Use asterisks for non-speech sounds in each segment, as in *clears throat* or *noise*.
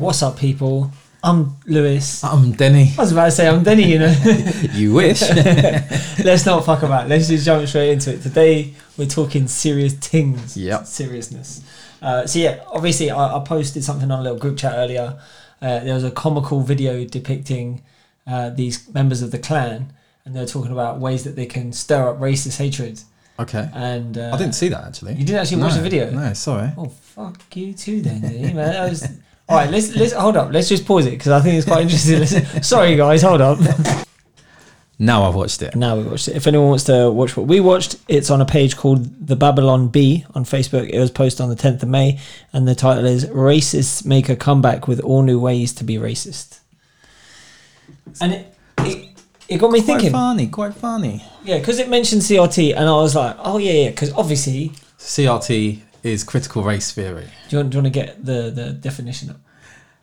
What's up, people? I'm Lewis. I'm Denny. I was about to say I'm Denny, you know. *laughs* You wish. *laughs* Let's not fuck about. Let's just jump straight into it. Today we're talking serious things. Yep. Seriousness. Uh, so yeah, obviously I, I posted something on a little group chat earlier. Uh, there was a comical video depicting uh, these members of the Klan, and they're talking about ways that they can stir up racist hatred. okay. And uh, I didn't see that actually. You didn't actually watch the video. No, sorry. Oh fuck you too, then, eh, man. That was *laughs* all right. Let's let's hold up. Let's just pause it because I think it's quite interesting. Listen- *laughs* *laughs* Sorry, guys, hold up. Now I've watched it. now we watched it. If anyone wants to watch what we watched, it's on a page called the Babylon Bee on Facebook. It was posted on the 10th of May, and the title is "Racists Make a Comeback with All New Ways to Be Racist." And it it, it got me Quite thinking, funny. Quite funny. yeah, because it mentioned CRT, and I was like, oh yeah, yeah, because obviously, CRT is critical race theory. do you want, do you want to get the the definition? Of,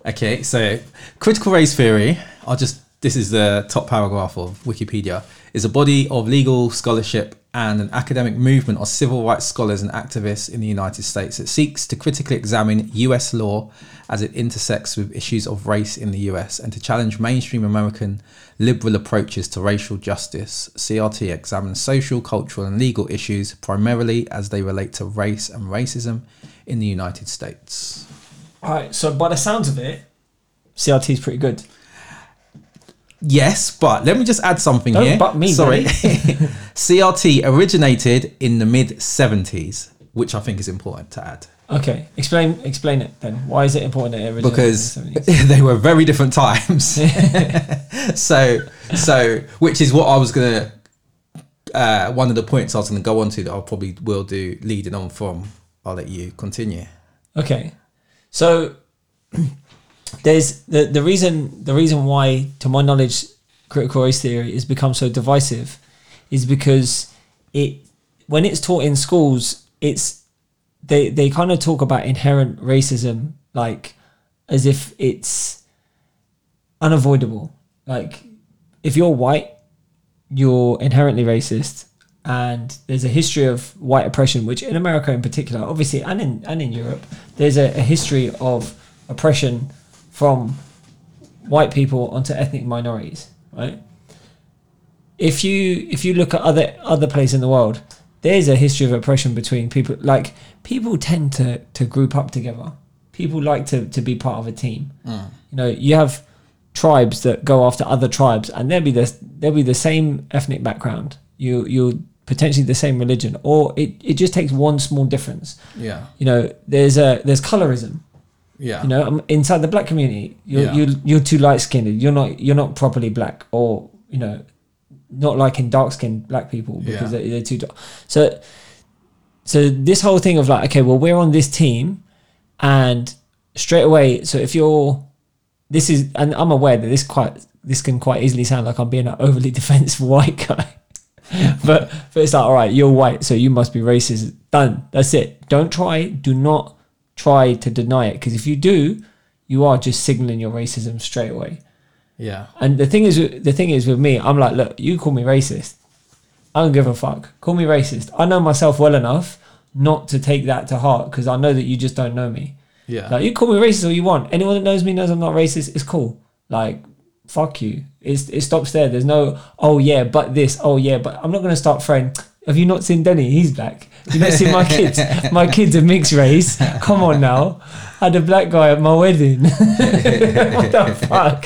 Okay, so critical race theory, I'll just this is the top paragraph of Wikipedia, is a body of legal scholarship and an academic movement of civil rights scholars and activists in the United States. that seeks to critically examine US law as it intersects with issues of race in the US and to challenge mainstream American liberal approaches to racial justice. CRT examines social, cultural, and legal issues primarily as they relate to race and racism in the United States. all right, so by the sounds of it, CRT is pretty good. Yes, but let me just add something Don't here. butt me, Sorry. *laughs* *laughs* CRT originated in the mid 70s, which I think is important to add Okay, explain explain it then. Why is it important that it originated because in the 70s? *laughs* they were very different times. so, so which is what I was gonna. Uh, one of the points I was going to go on to that I probably will do leading on from. I'll let you continue. Okay, so *clears throat* there's the the reason the reason why, to my knowledge, critical race theory has become so divisive, is because it when it's taught in schools, it's they they kind of talk about inherent racism like as if it's unavoidable. Like if you're white, you're inherently racist. And there's a history of white oppression, which in America in particular, obviously, and in and in Europe, there's a, a history of oppression from white people onto ethnic minorities, right? If you if you look at other other places in the world, there's a history of oppression between people. Like people tend to to group up together. People like to to be part of a team. Hmm. You know, you have tribes that go after other tribes, and they'll be the they'll be the same ethnic background. You you potentially the same religion, or it, it just takes one small difference. Yeah, You know, there's a there's colorism. Yeah, You know, um, inside the black community, you're Yeah. you you're too light skinned. You're not you're not properly black, or you know, not like in dark skinned black people because Yeah. they're, they're too dark. So, so this whole thing of like, okay, well, we're on this team, and straight away, so if you're, this is, and I'm aware that this quite this can quite easily sound like I'm being an overly *laughs* defensive white guy. *laughs* but but it's like, all right, you're white, so you must be racist. Done. That's it. Don't try. Do not try to deny it because if you do, you are just signaling your racism straight away. yeah, And the thing is, the thing is with me, I'm like, look, you call me racist. I don't give a fuck. Call me racist. I know myself well enough not to take that to heart because I know that you just don't know me. yeah, Like you call me racist all you want. Anyone that knows me knows I'm not racist. It's cool. Like fuck you. It's, it stops there. There's no oh yeah, but this. Oh yeah, but I'm not gonna start throwing. Have you not seen Denny? He's black. Have you not seen my kids? My *laughs* kids are mixed race. Come on now. I had a black guy at my wedding. *laughs* what the fuck?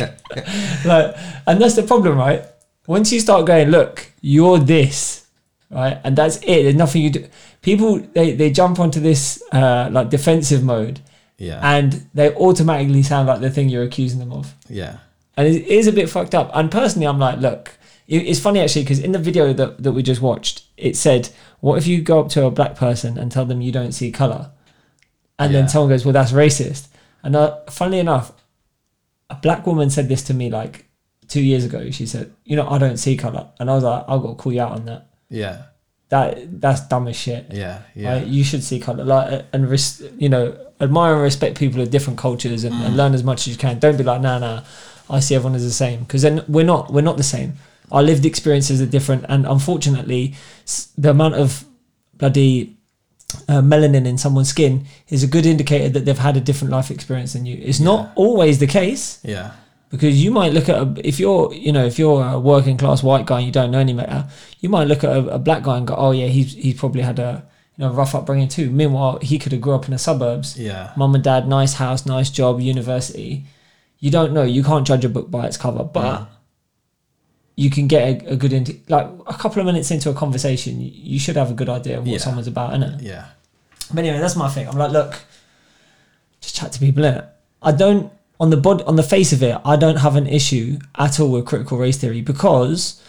Like, and that's the problem, right? Once you start going, look, you're this, right, and that's it. There's nothing you do. People they they jump onto this uh, like defensive mode yeah, and they automatically sound like the thing you're accusing them of. yeah, And it is a bit fucked up. And personally, I'm like, look, it's funny actually because in the video that, that we just watched, it said, what if you go up to a black person and tell them you don't see color? And Yeah. then someone goes, well, that's racist. And uh, funnily enough, a black woman said this to me like two years ago. She said, you know, I don't see color. And I was like, I've got to call you out on that. yeah, That That's dumb as shit. yeah, yeah, Right? You should see color, like, and res- you know, admire and respect people of different cultures and, and learn as much as you can. Don't be like, nah, nah, I see everyone as the same because then we're not. We're not the same. Our lived experiences are different, and unfortunately, the amount of bloody uh, melanin in someone's skin is a good indicator that they've had a different life experience than you. It's not always the case Yeah. because you might look at a, if you're you know if you're a working class white guy and you don't know any better, you might look at a, a black guy and go, oh yeah, he's he's probably had a you know rough upbringing too. Meanwhile, he could have grew up in the suburbs, Yeah. mum and dad, nice house, nice job, university. You don't know. You can't judge a book by its cover, but you can get a, a good into like a couple of minutes into a conversation. You, you should have a good idea of what Yeah. someone's about, innit? Yeah. But anyway, that's my thing. I'm like, look, just chat to people in it. I don't on the bod on the face of it, I don't have an issue at all with critical race theory because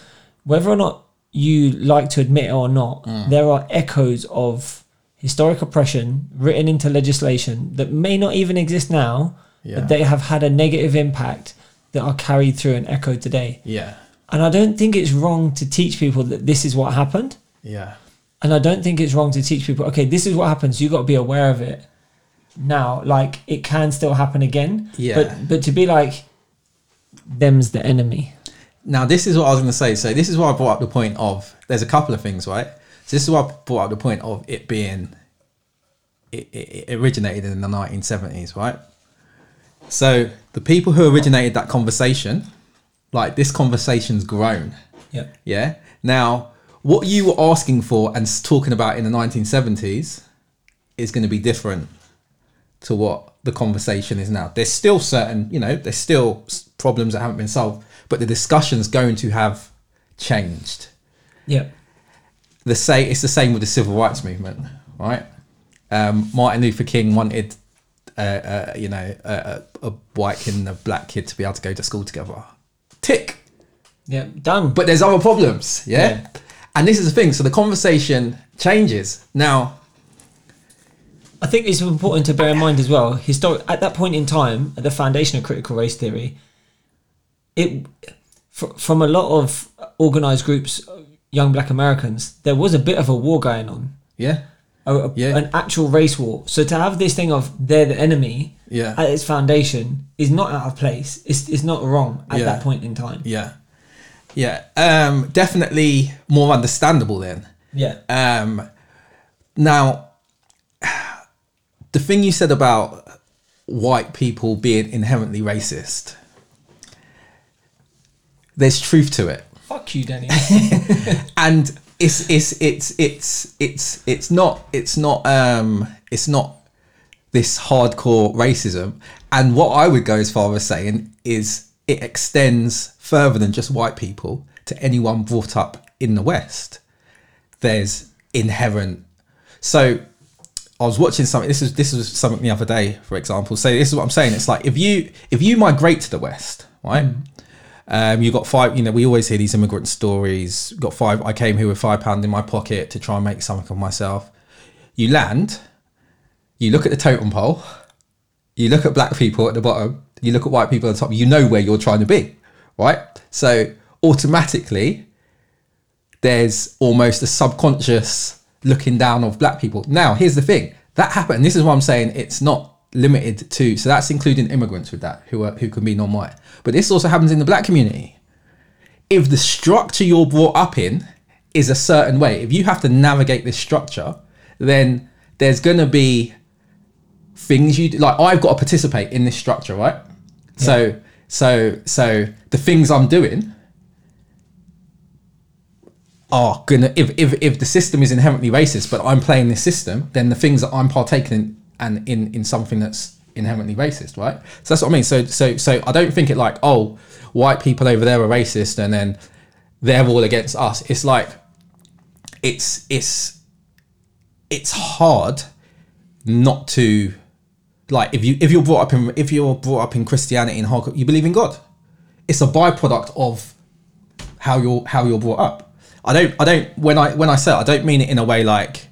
whether or not you like to admit it or not, Mm. there are echoes of historic oppression written into legislation that may not even exist now, Yeah. but they have had a negative impact that are carried through and echoed today. Yeah. And I don't think it's wrong to teach people that this is what happened. Yeah. And I don't think it's wrong to teach people, okay, this is what happens. You've got to be aware of it. Now, like it can still happen again. Yeah. But but to be like, them's the enemy. Now, this is what I was going to say. So, this is why I brought up the point of there's a couple of things, right? So, this is why I brought up the point of it being it, it, it originated in the 1970s, right? So, the people who originated that conversation, like this conversation's grown, Yeah. yeah. Now, what you were asking for and talking about in the 1970s is going to be different to what the conversation is now. There's still certain, you know, there's still problems that haven't been solved, but the discussion's going to have changed. Yeah. The say it's the same with the civil rights movement, right? Um, Martin Luther King wanted, uh, uh, you know, a, a, a white kid and a black kid to be able to go to school together. Tick. Yeah. Done. But there's other problems, yeah? Yeah. And this is the thing. So the conversation changes now. I think it's important to bear in mind as well. Historic at that point in time, at the foundation of critical race theory, it fr- from a lot of organized groups, young Black Americans, there was a bit of a war going on. Yeah, a, a- Yeah. an actual race war. So to have this thing of they're the enemy Yeah. at its foundation is not out of place. It's, it's not wrong at Yeah. that point in time. yeah, yeah. Um, definitely more understandable then. Yeah. Um, now, the thing you said about white people being inherently racist, there's truth to it. Fuck you, Danny. *laughs* and it's it's it's it's it's it's not it's not um it's not this hardcore racism and what i would go as far as saying is it extends further than just white people to anyone brought up in the west there's inherent so I was watching something. This is this was something the other day, for example. So this is what I'm saying. It's like if you if you migrate to the west, right? Um, you got five. You know, we always hear these immigrant stories. Got five. I came here with five pound in my pocket to try and make something of myself. You land. You look at the totem pole. You look at black people at the bottom. You look at white people at the top. You know where you're trying to be, right? So automatically, there's almost a subconscious looking down of black people. Now, here's the thing that happened. This is what I'm saying. It's not limited to. So that's including immigrants with that who are who can be non-white. But this also happens in the black community. If the structure you're brought up in is a certain way, if you have to navigate this structure, then there's gonna be things you like. I've got to participate in this structure, right? So so so the things I'm doing are gonna if, if if the system is inherently racist but i'm playing this system then the things that i'm partaking in and in in something that's inherently racist right so that's what i mean so so so i don't think it like oh white people over there are racist and then they're all against us it's like it's it's it's hard not to like if you if you're brought up in if you're brought up in christianity and hardcore you believe in god it's a byproduct of how you're how you're brought up. I don't I don't when I when I say it, I don't mean it in a way like,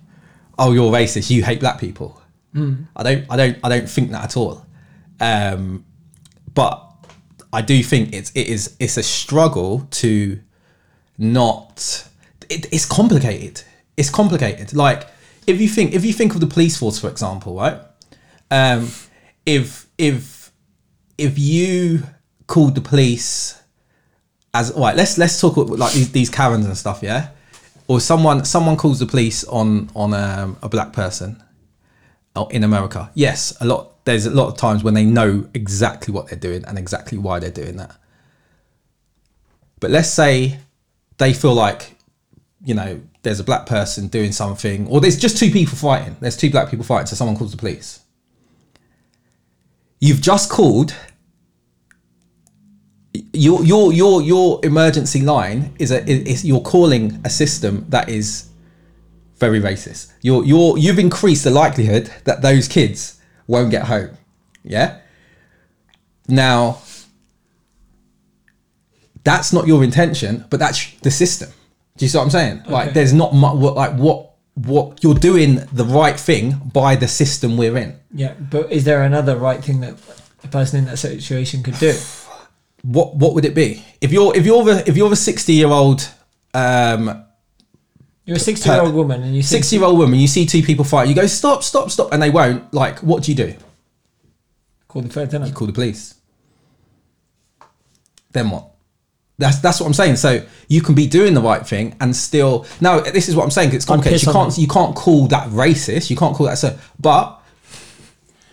oh you're racist, you hate black people. I don't I don't I don't think that at all. Um, but I do think it's it is it's a struggle to not it, it's complicated. It's complicated. Like if you think if you think of the police force for example, right? Um, if if if you called the police as all right let's let's talk about, like these, these karens and stuff yeah or someone someone calls the police on on um, a black person Oh, in America. Yes, a lot. There's a lot of times when they know exactly what they're doing and exactly why they're doing that. But let's say they feel like, you know, there's a black person doing something, or there's just two people fighting. There's two black people fighting, so someone calls the police. You've just called. Your your your your emergency line is a is you're calling a system that is very racist. You're you're you've increased the likelihood that those kids won't get home. Yeah. Now, that's not your intention, but that's the system. Do you see what I'm saying? Like, there's not much. Like, what what you're doing the right thing by the system we're in. Yeah, but is there another right thing that a person in that situation could do? What what would it be if you're if you're the if you're a 60 year old um You're a 60 year old woman and you see 60 year old woman, you see two people fight, you go stop stop stop, and they won't. Like, what do you do? call the third tenant. call the police. Then what? That's that's what I'm saying. So you can be doing the right thing and still. Now this is what I'm saying. 'cause It's complicated. piss You on can't them. you can't call that racist. You can't call that so. But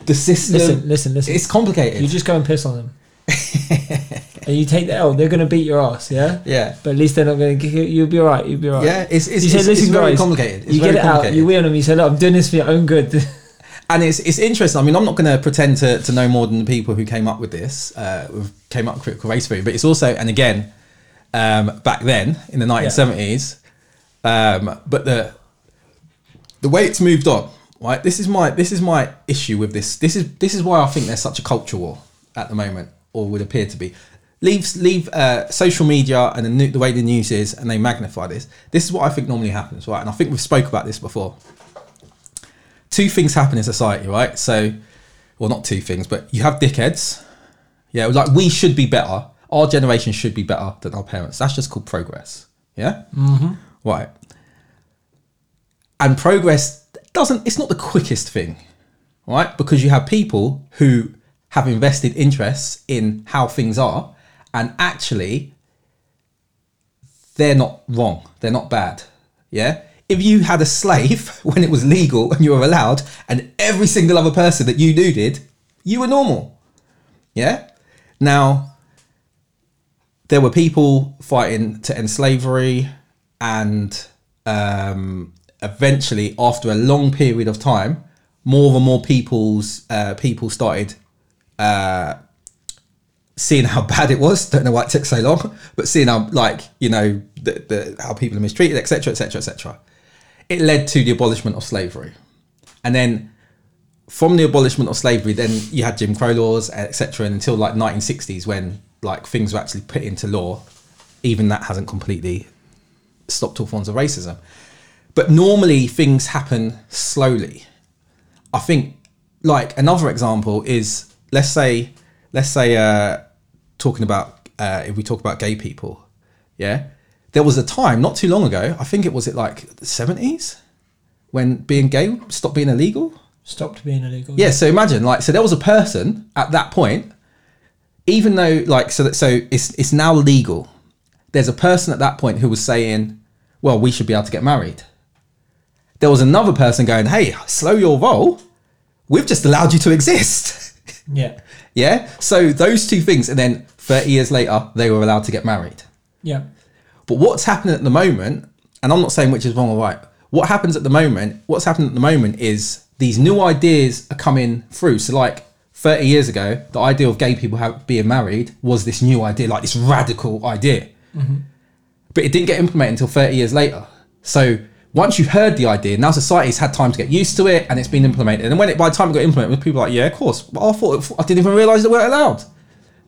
the system. Listen, listen, listen. It's complicated. You just go and piss on them. *laughs* and you take the L, they're going to beat your ass, yeah? yeah. But at least they're not going to. You'll be alright. You'll be alright. Yeah, it's it's, you say, it's, listen, it's very guys, complicated. It's you very get it out. You win them. You say, look, I'm doing this for your own good. *laughs* and it's it's interesting. I mean, I'm not going to pretend to, to know more than the people who came up with this, uh, came up with critical race theory. But it's also, and again, um, back then in the 1970s, um, but the the way it's moved on, right? This is my this is my issue with this. This is this is why I think there's such a culture war at the moment, or would appear to be. Leave leave uh, social media and the, new, the way the news is, and they magnify this. This is what I think normally happens, right? And I think we've spoke about this before two things happen in society, right? So, well, not two things, but you have dickheads. Yeah, like we should be better. Our generation should be better than our parents. That's just called progress. Yeah. Mm-hmm. Right. And progress doesn't. It's not the quickest thing, right? Because you have people who have invested interests in how things are, and actually, they're not wrong. They're not bad. Yeah. If you had a slave *laughs* when it was legal and you were allowed, and every single other person that you knew did, you were normal. Yeah. Now, there were people fighting to end slavery, and um, eventually, after a long period of time, more and more people's uh, people started uh, seeing how *laughs* bad it was. Don't know why it took so long, but seeing how like you know the, the how people are mistreated, etc., etc., etc. It led to the abolishment of slavery, and then from the abolishment of slavery, then you had Jim Crow laws, etc., and until like 1960s when like things were actually put into law. Even that hasn't completely stopped all forms of racism. But normally things happen slowly. I think like another example is let's say let's say uh, talking about uh, if we talk about gay people, yeah, there was a time not too long ago. I think it was it like the seventies when being gay stopped being illegal. Stopped being illegal. Yeah, so imagine like so there was a person at that point, even though like so that so it's it's now legal. There's a person at that point who was saying, "Well, we should be able to get married." There was another person going, "Hey, slow your roll. We've just allowed you to exist." *laughs* Yeah. yeah. So those two things, and then 30 years later, they were allowed to get married. Yeah. But what's happening at the moment, and I'm not saying which is wrong or right, what happens at the moment, what's happening at the moment is these new ideas are coming through. So, like 30 years ago, the idea of gay people have, being married was this new idea, like this radical idea. Mm-hmm. But it didn't get implemented until 30 years later. So, once you've heard the idea, now society's had time to get used to it and it's been implemented. And when it, by the time it got implemented, people were like, yeah, of course. Well, I thought, I didn't even realize they weren't allowed.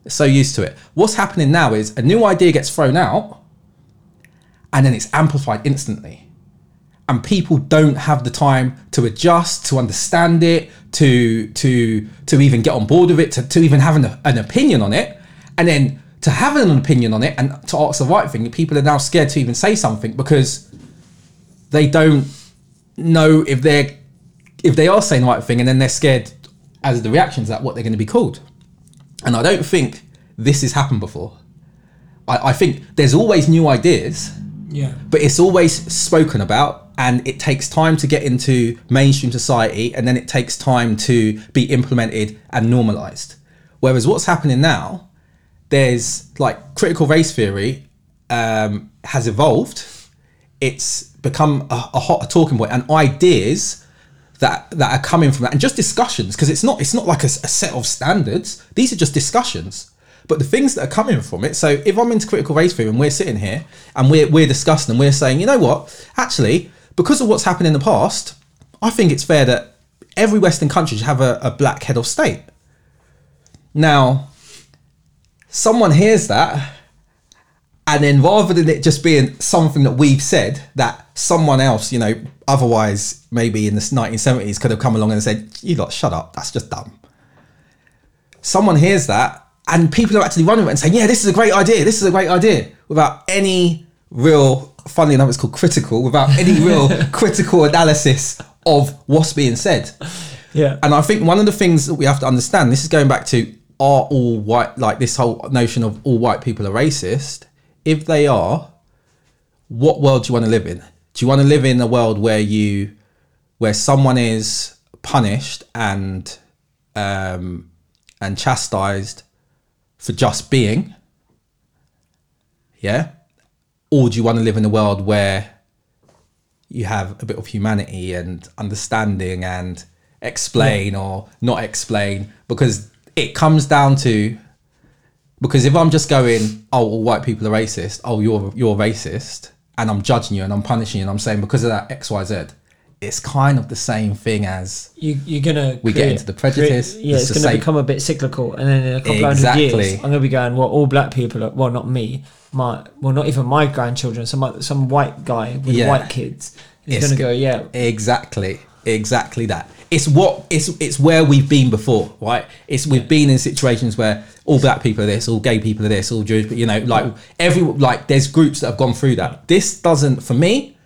So used to it. What's happening now is a new idea gets thrown out and then it's amplified instantly. And people don't have the time to adjust, to understand it, to to to even get on board with it, to, to even have an, an opinion on it. And then to have an opinion on it and to ask the right thing, people are now scared to even say something because they don't know if they're if they are saying the right thing and then they're scared as the reactions that what they're going to be called. And I don't think this has happened before. I, I think there's always new ideas, Yeah. but it's always spoken about and it takes time to get into mainstream society and then it takes time to be implemented and normalized whereas what's happening now there's like critical race theory um, has evolved it's become a, a hot talking point and ideas that that are coming from that. And just discussions because it's not it's not like a, a set of standards. These are just discussions. But the things that are coming from it so if i'm into critical race theory and we're sitting here and we're, we're discussing and we're saying you know what? Actually because of what's happened in the past i think it's fair that every western country should have a, a black head of state. Now someone hears that and then rather than it just being something that we've said that someone else you know otherwise maybe in the 1970s could have come along and said you lot shut up that's just dumb someone hears that and people are actually running it and saying yeah this is a great idea this is a great idea without any real funnily enough it's called critical without any real *laughs* critical analysis of what's being said Yeah. and I think one of the things that we have to understand, this is going back to are all white, like this whole notion of all white people are racist. If they are, what world do you want to live in? Do you want to live in a world where you, where someone is punished and, um, and chastised for just being? Yeah. Or do you want to live in a world where you have a bit of humanity and understanding and explain or not explain because it comes down to because if I'm just going, oh, all white people are racist, oh, you're you're racist, and I'm judging you and I'm punishing you and I'm saying because of that X Y Z, it's kind of the same thing as You, you're gonna We get into the prejudice, create- yeah, the it's gonna become a bit cyclical, and then in a couple Exactly. hundred years, I'm gonna be going. Well, all black people are. Well, not me. My well, not even my grandchildren. Some some white guy with Yeah. white kids is It's gonna go- go. Yeah, Exactly, exactly that. It's what it's it's where we've been before, right? It's we've been in situations where all black people are this, all gay people are this, all Jewish, but you know, like every like there's groups that have gone through that. This doesn't, for me,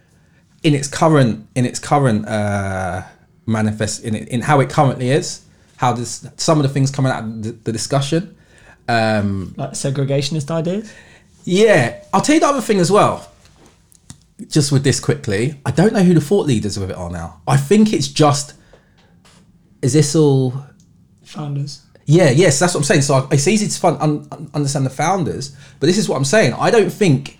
in its current in its current uh, manifest in in how it currently is, how this some of the things coming out of the, the discussion. Um, like segregationist ideas. yeah, I'll tell you the other thing as well. Just with this quickly, I don't know who the thought leaders of it are now. I think it's just. Is this all? Founders. Yeah, yes, that's what I'm saying. So it's easy to fun, un, un- understand the founders, but this is what I'm saying. I don't think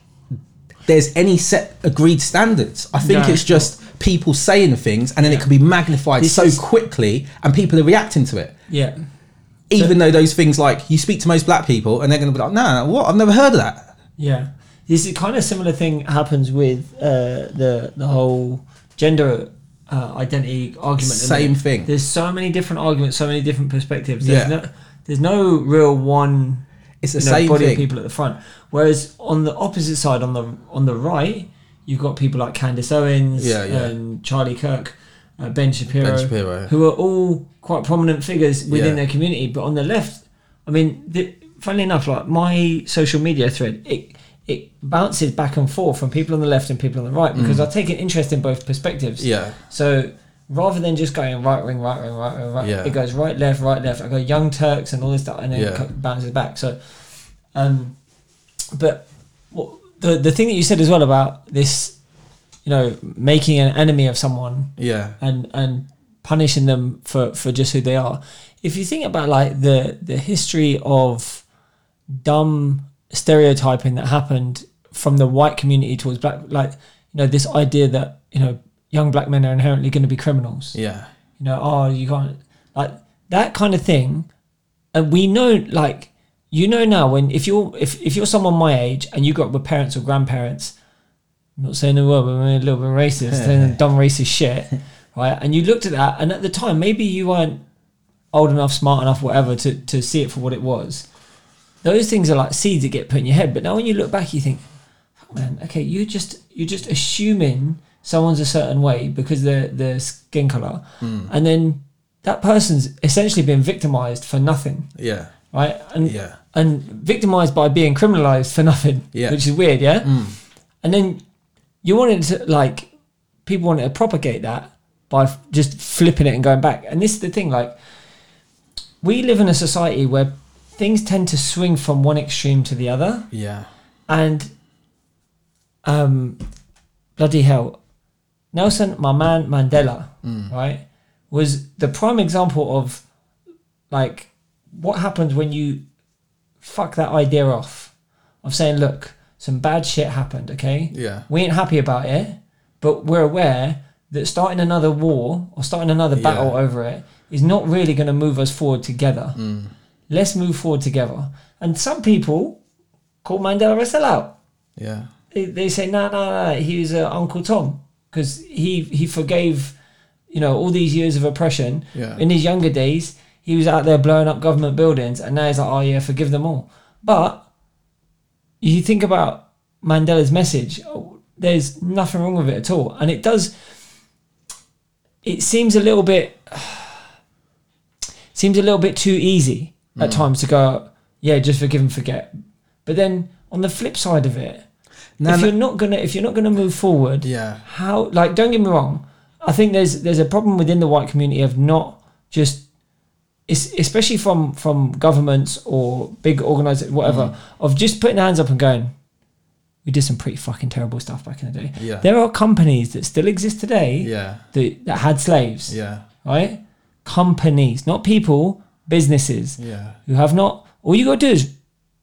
there's any set agreed standards. I think No. it's just people saying things, and then it can be magnified This so is- quickly, and people are reacting to it. Yeah. Even though those things, like you speak to most black people, and they're going to be like, "Nah, what? I've never heard of that." Yeah, this is kind of similar thing happens with uh, the the whole gender uh, identity argument. Same thing. There's so many different arguments, so many different perspectives. There's Yeah. no there's no real one It's the you know, same body thing. of people at the front. Whereas on the opposite side, on the on the right, you've got people like Candace Owens Yeah, yeah. and Charlie Kirk, uh, Ben Shapiro, Ben Shapiro. who are all quite prominent figures within Yeah. their community. But on the left, I mean, the, funnily enough, like my social media thread, it it bounces back and forth from people on the left and people on the right because I take an interest in both perspectives. Mm. Yeah. So rather than just going right wing, right wing, right wing, right, Yeah. it goes right, left, right, left. I go Young Turks and all this stuff, and then Yeah. it bounces back. So, um, but what, the the thing that you said as well about this, you know, making an enemy of someone Yeah. and and punishing them for for just who they are. If you think about like the the history of dumb stereotyping that happened from the white community towards black, like you know this idea that you know young black men are inherently going to be criminals. Yeah. You know, oh you can't like that kind of thing. And we know like you know now when if you're if, if you're someone my age and you grew up with parents or grandparents I'm not saying the word, but we're a little bit racist *laughs* and dumb racist shit, right? And you looked at that, and at the time, maybe you weren't old enough, smart enough, whatever, to, to see it for what it was. Those things are like seeds that get put in your head. But now when you look back, you think, "Fuck, man, okay, you just you're just assuming someone's a certain way because they're their skin color, hmm. and then that person's essentially been victimized for nothing, Yeah. right? And Yeah. and victimized by being criminalized for nothing, Yeah. which is weird, yeah. Hmm. And then you wanted to like people wanted to propagate that by f- just flipping it and going back. And this is the thing, like we live in a society where things tend to swing from one extreme to the other, Yeah. and um, bloody hell, Nelson, my man Mandela, right, was the prime example of like what happens when you fuck that idea off of saying, look, some bad shit happened, okay? Yeah. We ain't happy about it, but we're aware that starting another war or starting another battle Yeah. over it is not really going to move us forward together. Mm. Let's move forward together. And some people call Mandela a sellout Yeah. they, they say no no no he was uh, uncle tom because he he forgave you know all these years of oppression Yeah. in his younger days he was out there blowing up government buildings and now he's like oh yeah forgive them all but if you think about mandela's message oh, there's nothing wrong with it at all and it does it seems a little bit *sighs* seems a little bit too easy at times to go yeah just forgive and forget but then on the flip side of it No, if you're not gonna if you're not gonna move forward Yeah. how like don't get me wrong i think there's there's a problem within the white community of not just especially from from governments or big organizations whatever Mm. of just putting hands up and going we did some pretty fucking terrible stuff back in the day Yeah. there are companies that still exist today Yeah. that, that had slaves Yeah. right companies not people businesses Yeah. who have not all you got to do is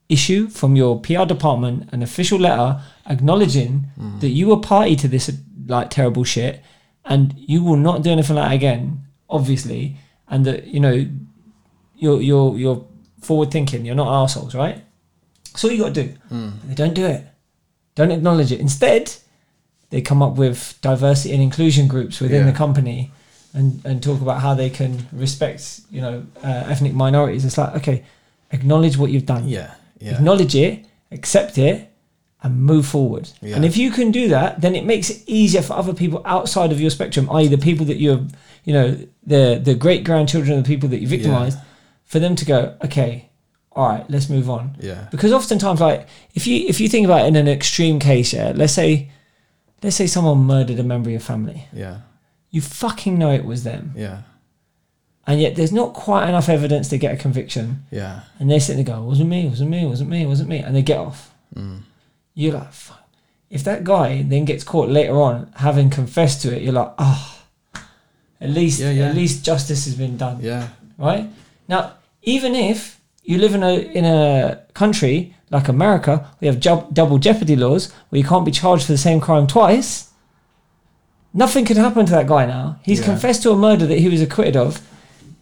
issue from your PR department an official letter acknowledging mm. that you were party to this like terrible shit and you will not do anything like that again obviously and that you know you're you're you're forward thinking you're not assholes right? That's all you got to do mm. they don't do it. Don't acknowledge it. Instead they come up with diversity and inclusion groups within Yeah. the company and, and talk about how they can respect you know uh, ethnic minorities it's like okay acknowledge what you've done Yeah. Yeah. acknowledge it accept it and move forward Yeah. and if you can do that then it makes it easier for other people outside of your spectrum i.e the people that you're you know the the great grandchildren of the people that you victimized for them to go okay all right let's move on Yeah. because oftentimes like if you if you think about it in an extreme case yeah let's say let's say someone murdered a member of your family Yeah. You fucking know it was them Yeah. and yet there's not quite enough evidence to get a conviction Yeah. and they're sitting there going, it wasn't me, it wasn't me, it wasn't me, it wasn't me, and they get off. Mm. You're like, fuck. If that guy then gets caught later on having confessed to it, you're like, ah, at least, Yeah, yeah. at least justice has been done, Yeah. right? Now, even if you live in a in a country like America, we have ju- double jeopardy laws where you can't be charged for the same crime twice. Nothing could happen to that guy now. He's Yeah. confessed to a murder that he was acquitted of.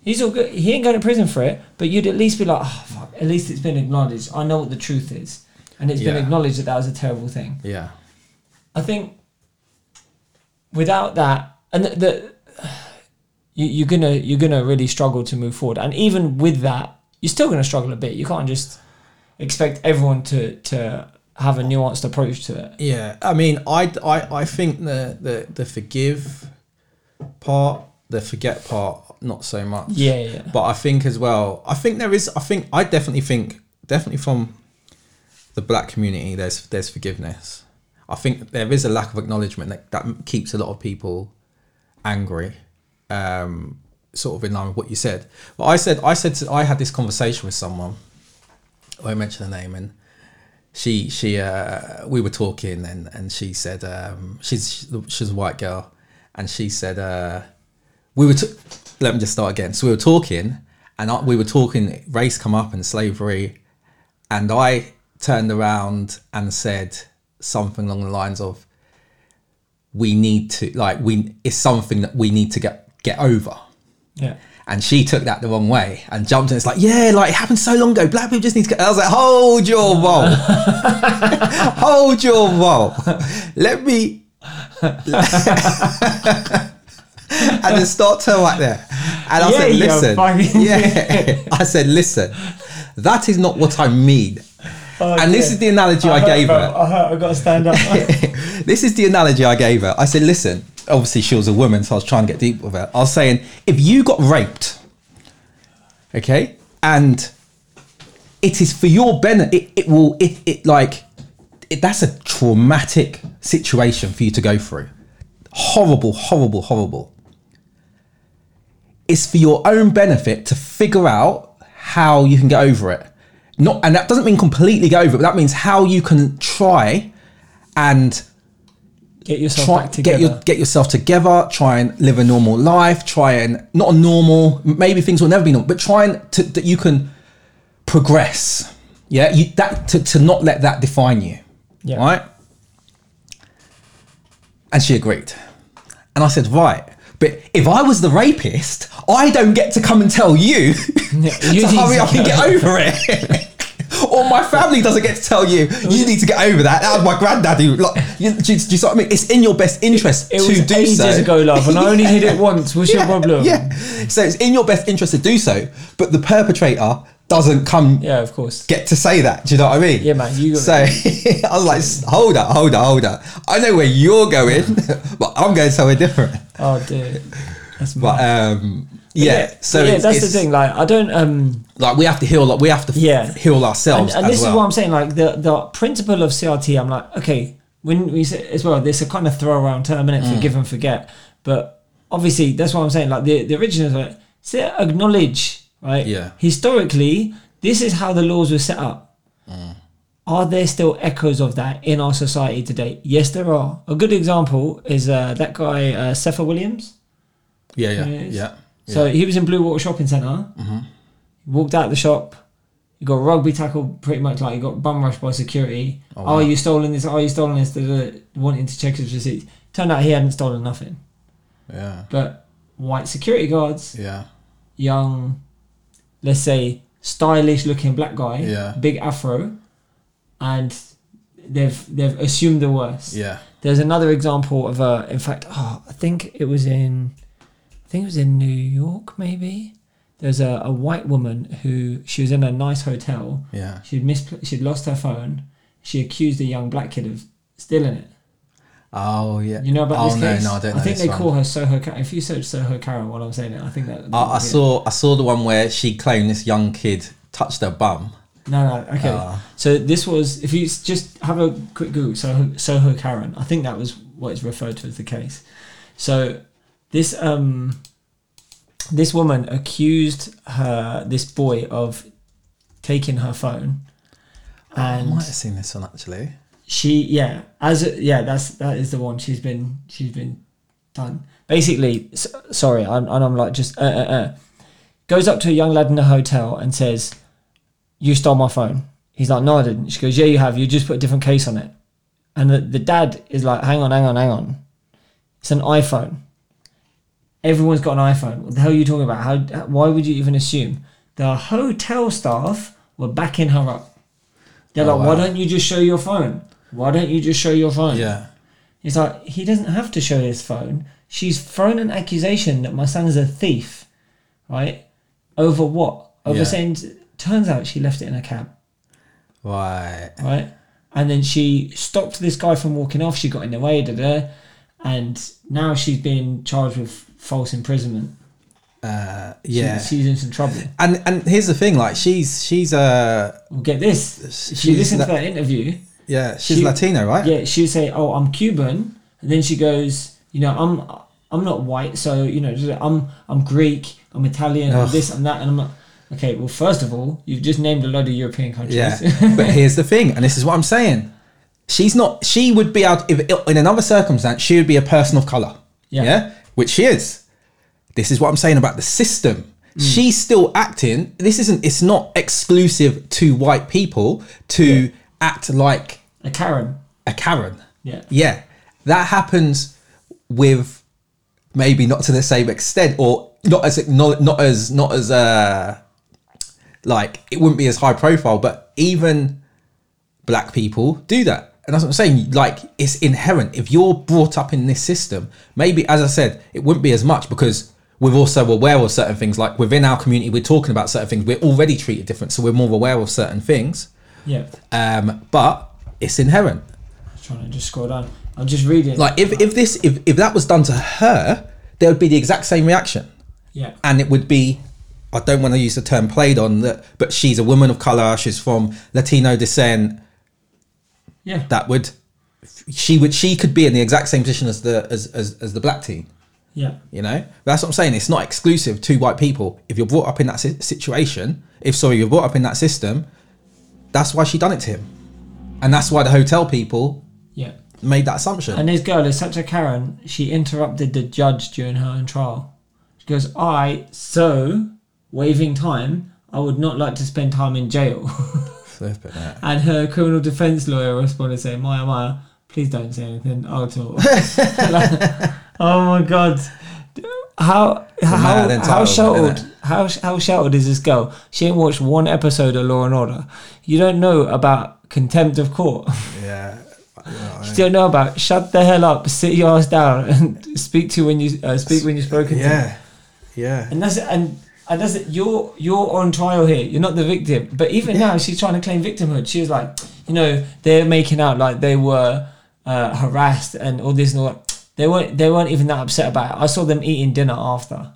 He's all good. He ain't going to prison for it, but you'd at least be like, oh, fuck, at least it's been acknowledged. I know what the truth is. And it's been acknowledged that that was a terrible thing. Yeah. I think without that, and the, the you, you're gonna you're gonna really struggle to move forward. And even with that, you're still gonna struggle a bit. You can't just expect everyone to to have a nuanced approach to it. Yeah, I mean, I, I, I think the, the the forgive part, the forget part, not so much. Yeah, yeah. But I think as well, I think there is. I think I definitely think definitely from the black community, there's there's forgiveness. I think there is a lack of acknowledgement that that keeps a lot of people angry. Um, sort of in line with what you said. But I said I said to, I had this conversation with someone. I won't mention the name and she she uh we were talking and and she said um she's she's a white girl. And she said uh we were t- let me just start again. So we were talking and I, we were talking race come up and slavery. And I turned around and said something along the lines of we need to like we it's something that we need to get get over. Yeah. And she took that the wrong way and jumped in. It's like, yeah, like it happened so long ago. Black people just need to get. I was like, hold your *laughs* roll. *laughs* hold your roll. Let me. *laughs* and then start to right there. And I Yeah, said, listen. fucking- Yeah. I said, listen, that is not what I mean. Oh, and this is the analogy I, gave her. I I've got to stand up. This is the analogy I gave her. I said, listen, obviously she was a woman, so I was trying to get deep with her. I was saying, if you got raped, okay, and it is for your benefit, it, it will, it, it like, it, that's a traumatic situation for you to go through. Horrible, horrible, horrible. It's for your own benefit to figure out how you can get over it. Not, and that doesn't mean completely get over it, but that means how you can try and Get yourself try, back get your together. get yourself together. Try and live a normal life. Try and not a normal. Maybe things will never be normal, but try and to, that you can progress. Yeah, you that to, to not let that define you. Yeah. Right. And she agreed. And I said, right. But if I was the rapist, I don't get to come and tell you Yeah, *laughs* to hurry up and get over it. *laughs* or my family doesn't get to tell you, you need to get over that. That was my granddad who, like, you, do, you, do you see what I mean? It's in your best interest It to was do ages so. ago, love, and I only hit it *laughs* once. What's your problem? Yeah. So it's in your best interest to do so, but the perpetrator doesn't come Yeah, of course. get to say that. Do you know what I mean? Yeah, man, you So I was *laughs* like, hold up, hold up, hold up. I know where you're going, *laughs* but I'm going somewhere different. Oh dear. That's But um, yeah, so yeah, it's, that's it's the thing. Like, I don't. um Like we have to heal. Like we have to Yeah. heal ourselves. and as this well. is what I'm saying. Like the the principle of CRT. I'm like, okay, when we say as well, this a kind of throw around term, innit? Mm. Forgive and forget. But obviously, that's what I'm saying. Like the the original, is like, say, acknowledge, right? Yeah. Historically, this is how the laws were set up. Mm. Are there still echoes of that in our society today? Yes, there are. A good example is uh, that guy, uh, Cepha Williams. yeah, yeah, yeah. So he was in Bluewater Shopping center Mm-hmm. Walked out the shop. He got rugby tackled pretty much like he got bum rushed by security. Oh, Oh, you stolen this? Oh, you stolen this? da, Wanting to check his receipts. Turned out he hadn't stolen nothing. yeah, But white security guards, yeah, young, let's say stylish looking black guy, Yeah. big afro, and they've they've assumed the worst. yeah. There's another example of a. In fact, oh, I think it was in, I think it was in New York, maybe. There's a, a white woman who she was in a nice hotel. Yeah. She'd mispl- she'd lost her phone. She accused a young black kid of stealing it. Oh yeah. You know about oh, this case? no, no, I don't know. I think they one. call her Soho. Karen. If you search Soho Karen while I'm saying it, I think that. I, I saw I saw the one where she claimed this young kid touched her bum. No, no, okay. Ah. so this was if you just have a quick Google Soho, Soho Karen. I think that was what is referred to as the case. So this um this woman accused her this boy of taking her phone, I and might have seen this one actually. she yeah as yeah that's that is the one she's been she's been done. Basically s- sorry I'm, and I'm like just uh, uh, uh. goes up to a young lad in a hotel and says you stole my phone. He's like no I didn't. She goes yeah you have. You just put a different case on it. And the, the dad is like hang on hang on hang on. It's an iPhone everyone's got an iPhone what the hell are you talking about how why would you even assume the hotel staff were backing her up they're Oh, like why don't you just show your phone why don't you just show your phone Yeah. He's like, he doesn't have to show his phone. She's thrown an accusation that my son is a thief, right? Over what? Over Yeah. saying, turns out she left it in a cab, Right. right? And then she stopped this guy from walking off. She got in the way, da da. And now she's being charged with false imprisonment. Uh, She- yeah. she's in some trouble. and and here's the thing, like she's she's uh Well, get this. If you She's listen to that interview, yeah she's She- Latino, right? yeah, she'll say, "Oh, I'm Cuban," and then she goes, "You know, I'm I'm not white, so you know, I'm I'm Greek, I'm Italian, I'm this, I'm that," and I'm like, "Okay, well, first of all, you've just named a lot of European countries." Yeah, *laughs* but here's the thing, and this is what I'm saying. She's not. She would be out if in another circumstance. She would be a person of color. Yeah. Which she is. This is what I'm saying about the system. Mm. She's still acting. This isn't. It's not exclusive to white people to act like a Karen. a Karen. Yeah, Yeah, that happens with maybe not to the same extent, or not as not not as not as uh like it wouldn't be as high profile, but even black people do that. And that's what I'm saying. Like it's inherent. If you're brought up in this system, maybe as I said, it wouldn't be as much because we're also aware of certain things. Like within our community, we're talking about certain things. We're already treated different, so we're more aware of certain things. yeah. Um, but it's inherent. I was trying to just scroll down. I'm just reading. Like if, if this if, if that was done to her, there would be the exact same reaction. yeah, And it would be I don't want to use the term played on that, but she's a woman of colour, she's from Latino descent, yeah, that would she would she could be in the exact same position as the as as, as the black team. yeah, You know, that's what I'm saying. It's not exclusive to white people. If you're brought up in that si- situation, if sorry, you're brought up in that system, that's why she done it to him, and that's why the hotel people yeah. made that assumption. And this girl is such a Karen. She interrupted the judge during her own trial. She goes, "I so waiving time. I would not like to spend time in jail." *laughs* Flipping it. and her criminal defense lawyer responded saying, "Maya, Maya, please don't say anything. I'll talk." Like, *laughs* oh my god. How how how sheltered how how sheltered is this girl? She ain't watched one episode of Law and Order. You don't know about contempt of court. Yeah. You know what I You don't know about shut the hell up, sit your ass down, *laughs* and speak to when you uh, speak when you're spoken to. Yeah. Yeah. And that's. And and that's it. You're you're on trial here. You're not the victim. But even now, she's trying to claim victimhood. She was like, you know, they're making out like they were uh, harassed and all this and all that. They weren't. They weren't even that upset about it. I saw them eating dinner after.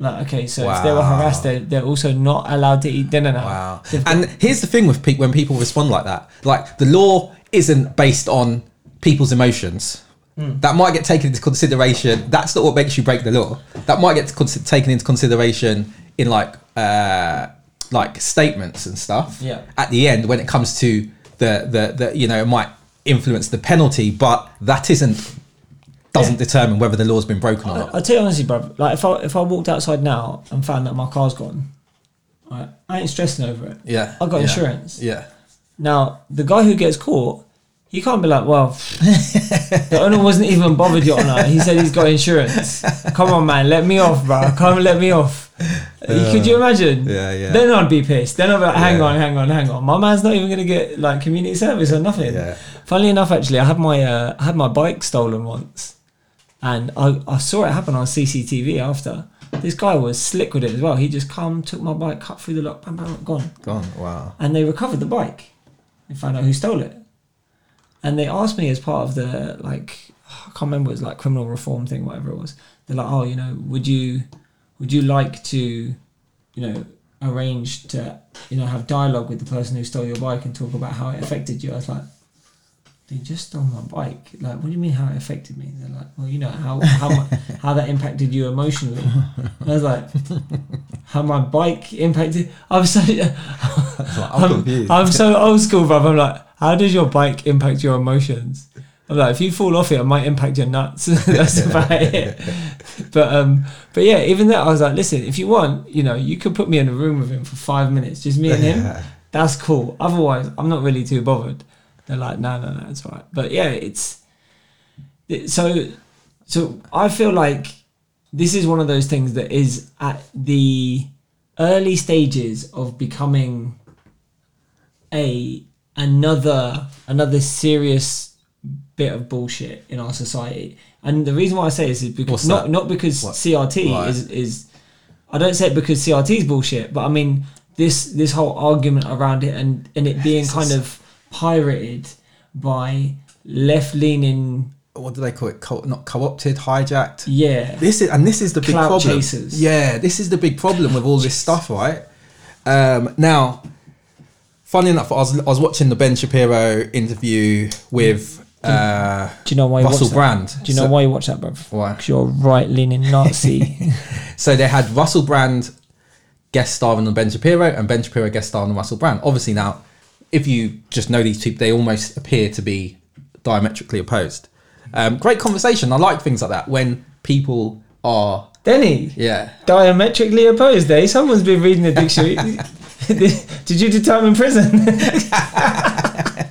Like, okay, so if they were harassed, they're, they're also not allowed to eat dinner now. Wow. And here's the thing with people when people respond like that, like the law isn't based on people's emotions. Hmm. That might get taken into consideration. That's not what makes you break the law. That might get cons- taken into consideration in like uh, like statements and stuff. Yeah. At the end, when it comes to the the, the you know it might influence the penalty, but that isn't doesn't Yeah. determine whether the law's been broken or I, not. I'll tell you honestly, bro. Like if I if I walked outside now and found that my car's gone, right, I ain't stressing over it. Yeah. I got yeah, insurance. Yeah. Now, the guy who gets caught, he can't be like, well, *laughs* the owner wasn't even bothered, Your Honour. He said he's got insurance. Come on, man, let me off, bro. Come let me off. Could you imagine? Yeah, yeah. Then I'd be pissed. Then I'd be like, hang Yeah. on, hang on, hang on. My man's not even going to get like community service or nothing. Yeah. Funnily enough, actually, I had my uh, I had my bike stolen once, and I, I saw it happen on CCTV after. This guy was slick with it as well. He just come, took my bike, cut through the lock, bam, bam, gone Gone. Wow. and they recovered the bike. They found out who stole it, and they asked me as part of the like I can't remember it was like criminal reform thing, whatever it was. They're like, oh, you know, would you would you like to, you know, arrange to you know have dialogue with the person who stole your bike and talk about how it affected you? I was like. They just stole my bike. Like, what do you mean how it affected me? They're like, well, you know how how *laughs* how that impacted you emotionally. I was like, how my bike impacted. I was *laughs* so I'm I'm. I'm so old school, bruv. I'm like, how does your bike impact your emotions? I'm like, if you fall off it, it might impact your nuts. *laughs* That's about it. But um, but yeah, even that, I was like, listen, if you want, you know, you could put me in a room with him for five minutes, just me and him. That's cool. Otherwise, I'm not really too bothered. They're like, no, no, no, it's all right. But yeah, it's it, so so. I feel like this is one of those things that is at the early stages of becoming a another another serious bit of bullshit in our society. And the reason why I say this is because What's not that? not because What? CRT Right. is is I don't say it because CRT is bullshit, but I mean this this whole argument around it and and it being kind of pirated by left leaning What do they call it? Co- not co-opted, hijacked. yeah This is and this is the big Clout problem. chasers. Yeah, this is the big problem with all this stuff, right? Um, now, funny enough, I was I was watching the Ben Shapiro interview with uh, do you know why you Russell? Brand. Do you know So- why you watch that, bro? Why? Because you're a right leaning Nazi. *laughs* *laughs* So they had Russell Brand guest starring on Ben Shapiro and Ben Shapiro guest starring on Russell Brand. Obviously, now, if you just know these people, they almost appear to be diametrically opposed. Um, great conversation. I like things like that when people are, Denny, yeah. diametrically opposed, eh? Someone's been reading the dictionary. *laughs* Did you determine prison? *laughs*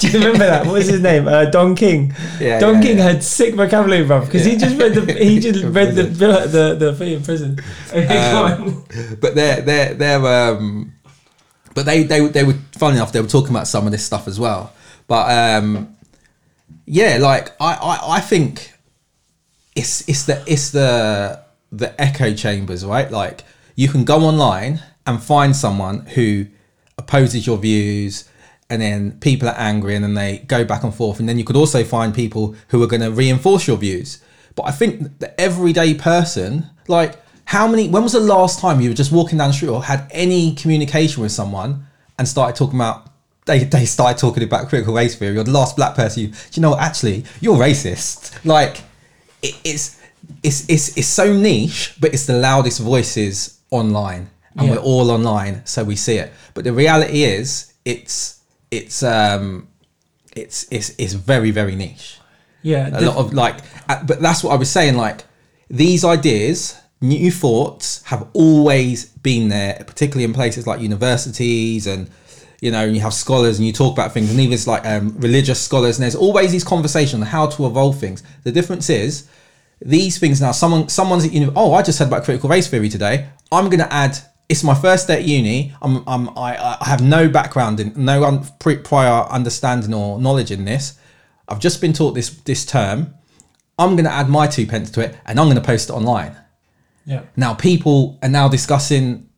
Do you remember that? What was his name? Uh, Don King. Yeah, Don yeah, King yeah. had sick vocabulary, bruv, because he just read the he *laughs* just In read the the the thing in prison. Okay, Um, but they're they're they're um but they they they were funny enough they were talking about some of this stuff as well. But um yeah like i i, I think it's it's the it's the the echo chambers right? Like you can go online and find someone who opposes your views and then people are angry and then they go back and forth and then you could also find people who are going to reinforce your views. But i think the everyday person like how many when was the last time you were just walking down the street or had any communication with someone and started talking about they, they started talking about critical race theory you're the last black person you do you know actually you're racist like it, it's it's it's it's so niche but it's the loudest voices online and Yeah. we're all online so we see it but the reality is it's it's um it's it's it's very very niche. Yeah, A lot of like, but that's what I was saying. Like these ideas, new thoughts have always been there, particularly in places like universities and you know, you have scholars and you talk about things, and even it's like um, religious scholars, and there's always these conversations on how to evolve things. The difference is these things now. Someone, someone's at uni. Oh, I just heard about critical race theory today. I'm going to add. It's my first day at uni. I'm, I'm, I, I have no background in, no un, pre, prior understanding or knowledge in this. I've just been taught this this term. I'm going to add my two pence to it, and I'm going to post it online. Yeah, Now, people are now discussing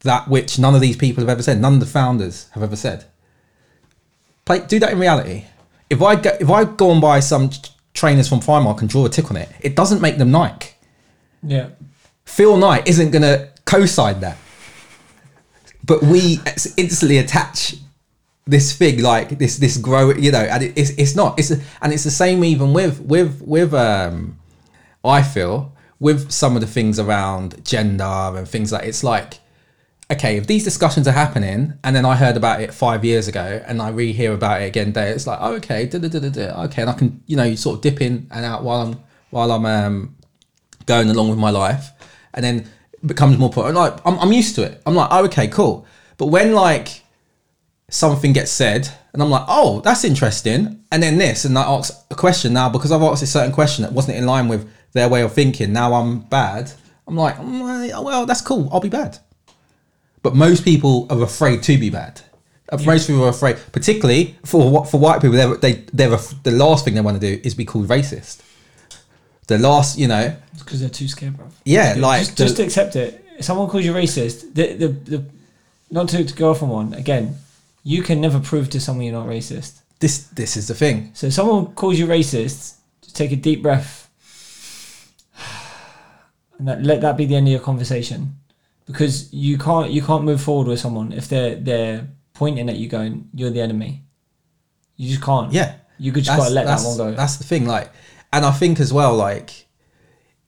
that which none of these people have ever said. None of the founders have ever said. Play, do that in reality. If I go, if I go and buy some trainers from Primark and draw a tick on it, it doesn't make them Nike. yeah, Phil Knight isn't going to co-sign that. But we instantly attach this thing like this this grow you know and it, it's it's not it's and it's the same even with with with um I feel with some of the things around gender and things like it's like okay if these discussions are happening and then I heard about it five years ago and I re-hear about it again there it's like oh, okay okay and I can you know sort of dip in and out while I'm while I'm um going along with my life and then becomes more important like I'm, I'm used to it I'm like oh okay cool but when like something gets said and I'm like, oh, that's interesting. And then this, and I ask a question now because I've asked a certain question that wasn't in line with their way of thinking. Now I'm bad. I'm like, "Mm, well, that's cool. I'll be bad. But most people are afraid to be bad. Most people are afraid, particularly for for white people. They're, they they're the last thing they want to do is be called racist. The last, you know, because they're too scared, bro. Yeah, just, like just, the- just accept it. If someone calls you racist, the the, the not to, to go off on one again. You can never prove to someone you're not racist. this this is the thing. So if someone calls you racist, just take a deep breath, and that, let that be the end of your conversation, because you can't you can't move forward with someone if they're they're pointing at you going you're the enemy. You just can't. Yeah, You could just gotta let that one go. That's the thing. Like, and I think as well, like,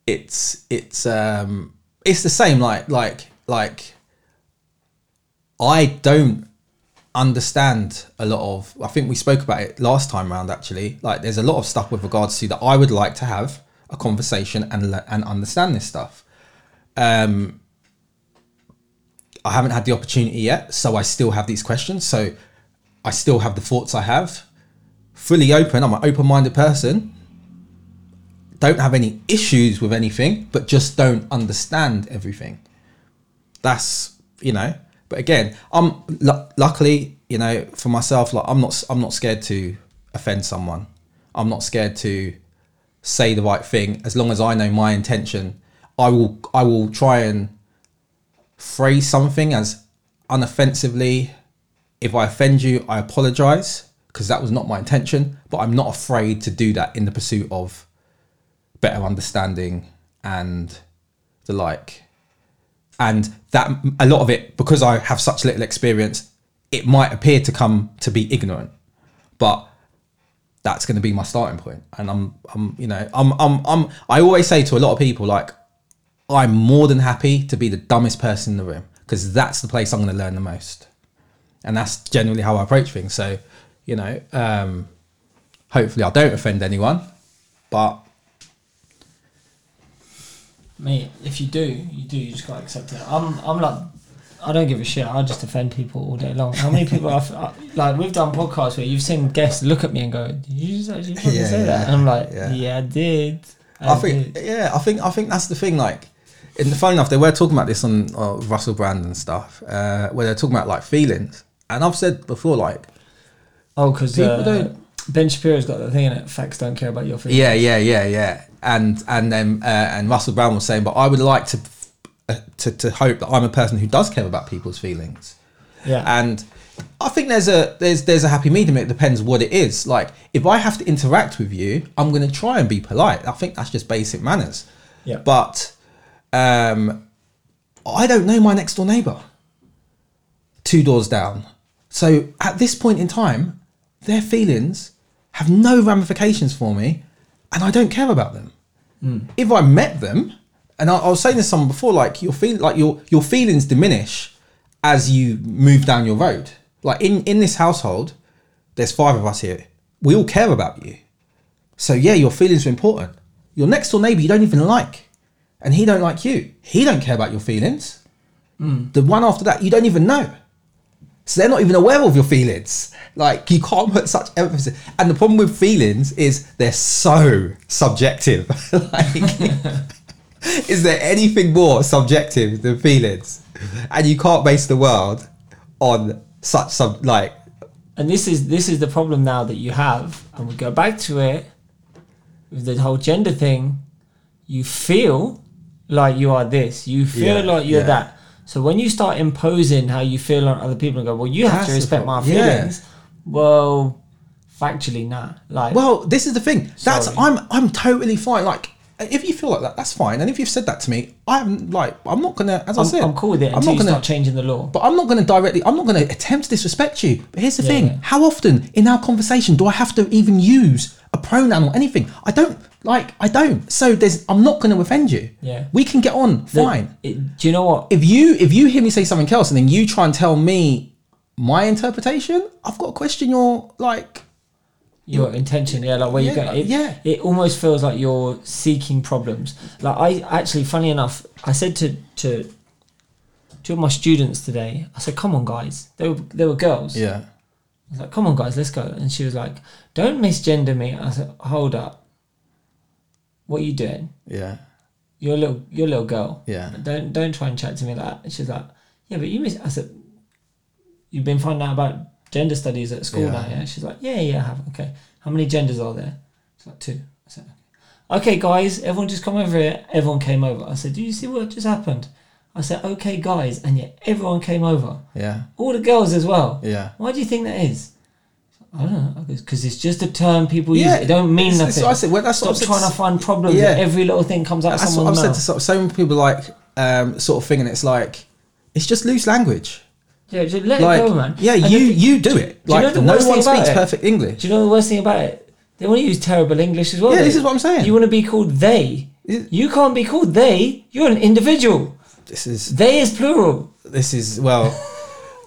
it's it's um it's the same. Like like like, I don't understand a lot of. I think we spoke about it last time round. Actually, like, there's a lot of stuff with regards to that I would like to have a conversation and le- and understand this stuff. Um, I haven't had the opportunity yet, so I still have these questions. So I still have the thoughts I have. Fully open. I'm an open-minded person. Don't have any issues with anything, but just don't understand everything. That's you know. But again, I'm lu- luckily you know for myself. Like I'm not I'm not scared to offend someone. I'm not scared to say the right thing as long as I know my intention. I will I will try and phrase something as unoffensively. If I offend you, I apologize because that was not my intention. But I'm not afraid to do that in the pursuit of better understanding and the like. And that a lot of it, because I have such little experience, it might appear to come to be ignorant, but that's going to be my starting point. And I'm, I'm, you know, I'm, I'm, I'm. I always say to a lot of people, like, I'm more than happy to be the dumbest person in the room because that's the place I'm going to learn the most, and that's generally how I approach things. So, you know, um, hopefully I don't offend anyone, but Mate, if you do, you do. You just gotta accept it. I'm, I'm like, I don't give a shit. I just offend people all day long. How many people I've I, *laughs* like? We've done podcasts where you've seen guests look at me and go, "Did you just actually fucking Yeah, say yeah, that?" And I'm like, yeah. "Yeah, I did." I, think, did." yeah, I think, I think that's the thing. Like, in the phone enough, they were talking about this on uh, Russell Brand and stuff, uh, where they're talking about like feelings. And I've said before, like, Oh, because People uh, don't- Ben Shapiro's got the thing in it. Facts don't care about your feelings. yeah, yeah, yeah, yeah. And and then uh, and Russell Brown was saying, but I would like to, to to hope that I'm a person who does care about people's feelings. yeah. and I think there's a there's there's a happy medium. It depends what it is. Like if I have to interact with you, I'm going to try and be polite. I think that's just basic manners. Yeah. But um, I don't know my next door neighbor. Two doors down. So at this point in time, their feelings have no ramifications for me, and I don't care about them. If I met them, and I, I was saying this to someone before, like your feel like your your feelings diminish as you move down your road. Like in in this household, there's five of us here. we all care about you. So yeah, your feelings are important. Your next door neighbor you don't even like, and he don't like you. He don't care about your feelings. Hmm. The one after that you don't even know. So they're not even aware of your feelings. Like you can't put such emphasis. And the problem with feelings is they're so subjective. *laughs* like, *laughs* *laughs* is there anything more subjective than feelings? And you can't base the world on such some like and this is this is the problem now that you have and we go back to it with the whole gender thing you feel like you are this you feel Yeah, like you're yeah. that so when you start imposing how you feel on other people and go well you have That's to respect my problem. Yeah. feelings well factually nah like Well, this is the thing. That's I'm I'm totally fine. Like if you feel like that, that's fine. And if you've said that to me, I'm like I'm not gonna as I I'm, said I'm cool with it I'm not gonna start changing the law but I'm not gonna directly I'm not gonna attempt to disrespect you. But here's the Yeah, thing. yeah. How often in our conversation do I have to even use a pronoun or anything? I don't like I don't. So there's I'm not gonna offend you. Yeah. We can get on The- fine. it- do you know what if you if you hear me say something else and then you try and tell me my interpretation, I've got to question your like your intention yeah like where Yeah, you go it, yeah. it almost feels like you're seeking problems. Like i actually funny enough i said to to two of my students today i said come on guys. They were they were girls. Yeah. I was like come on guys let's go. And she was like don't misgender me. I said hold up. What are you doing? Yeah. You're a little you're a little girl. Yeah. don't don't try and chat to me like that. And she's like yeah but you miss i said you've been finding out about gender studies at school Yeah. now yeah she's like yeah yeah I have okay how many genders are there it's like two i said okay. guys everyone just come over here everyone came over i said do you see what just happened i said okay guys and yet everyone came over yeah all the girls as well yeah. why do you think that is I don't know because it's just a term people use. It don't mean nothing. I said, well, that's what Stop I've trying to- to find problems. Yeah. Yeah. Every little thing comes out That's what someone's I've said to so, so many people like um, sort of thing, and it's like it's just loose language. Yeah, just let Like it go, man. yeah, And you the- you do it. do you know the no worst one thing about speaks it? perfect English. Do you know the worst thing about it? They want to use terrible English as well. Yeah, this is what I'm saying. You want to be called they. You can't be called they. You're an individual. This is They is plural. this is well.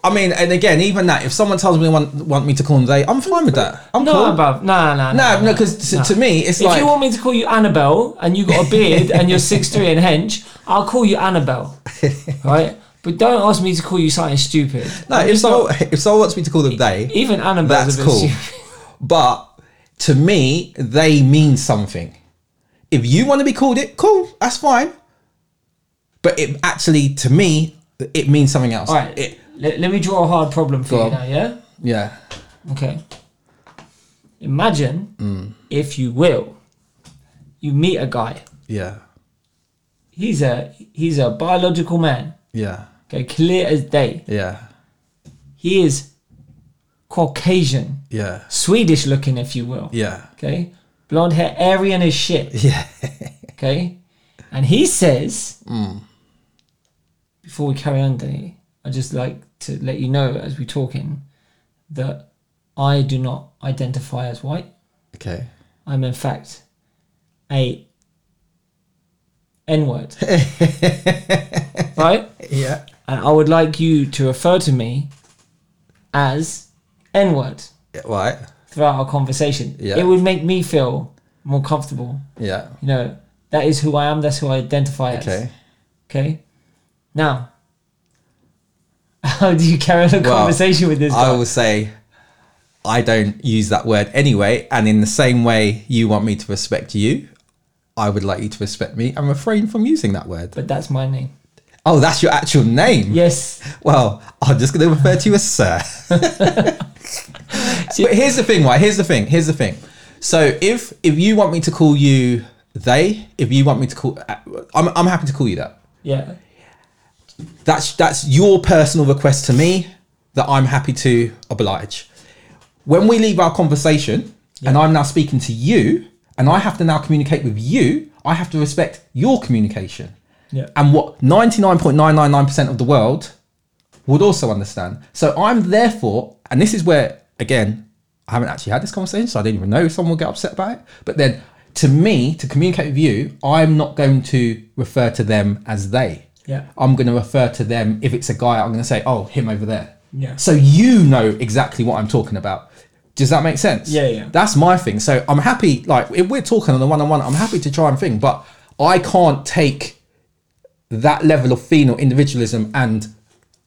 I mean, and again, even that, if someone tells me they want want me to call them they, I'm fine with that. I'm no, cool. above. Nah, nah, nah. No, no, because to, nah. to me, it's If like you want me to call you Annabelle and you got a beard *laughs* and you're six three and hench, I'll call you Annabelle. *laughs* right? But don't ask me to call you something stupid. no. If someone not- if someone wants me to call them they, even Annabelle's that's cool. stupid. *laughs* But to me, they mean something. If you want to be called it, cool, that's fine. But it actually, to me, it means something else. All right. It, let, let me draw a hard problem for you on. now, yeah? yeah. Okay. Imagine, mm. if you will, you meet a guy. Yeah. He's a he's a biological man. Yeah. Okay, clear as day. Yeah. He is Caucasian, Yeah. Swedish looking, if you will. Yeah. Okay, blonde hair, Aryan as shit. *laughs* Yeah. Okay, and he says, Mm. before we carry on, Danny, I just like to let you know as we're talking that I do not identify as white. Okay. I'm in fact a N word. *laughs* right? Yeah. And I would like you to refer to me as N word Right. throughout our conversation. Yeah. It would make me feel more comfortable. Yeah. You know, that is who I am, that's who I identify as. Okay. Okay. Now, *laughs* how do you carry on a Well, conversation with this guy? I will say, I don't use that word anyway. And in the same way you want me to respect you, I would like you to respect me and refrain from using that word. but that's my name. Oh, that's your actual name. Yes. Well, I'm just going to refer to you as sir. *laughs* but here's the thing, right? Here's the thing. Here's the thing. So if if you want me to call you they, if you want me to call, uh, I'm I'm happy to call you that. Yeah. That's that's your personal request to me that I'm happy to oblige. When we leave our conversation and I'm now speaking to you and I have to now communicate with you, I have to respect your communication. Yeah. And what 99.999% of the world would also understand. So I'm therefore, and this is where again, I haven't actually had this conversation, so I don't even know if someone will get upset about it. But then to me, to communicate with you, I'm not going to refer to them as they. Yeah. I'm going to refer to them. If it's a guy, I'm going to say, oh, him over there. Yeah. So you know exactly what I'm talking about. Does that make sense? Yeah, yeah. That's my thing. So I'm happy. Like if we're talking on the one-on-one, I'm happy to try and think, but I can't take that level of female individualism and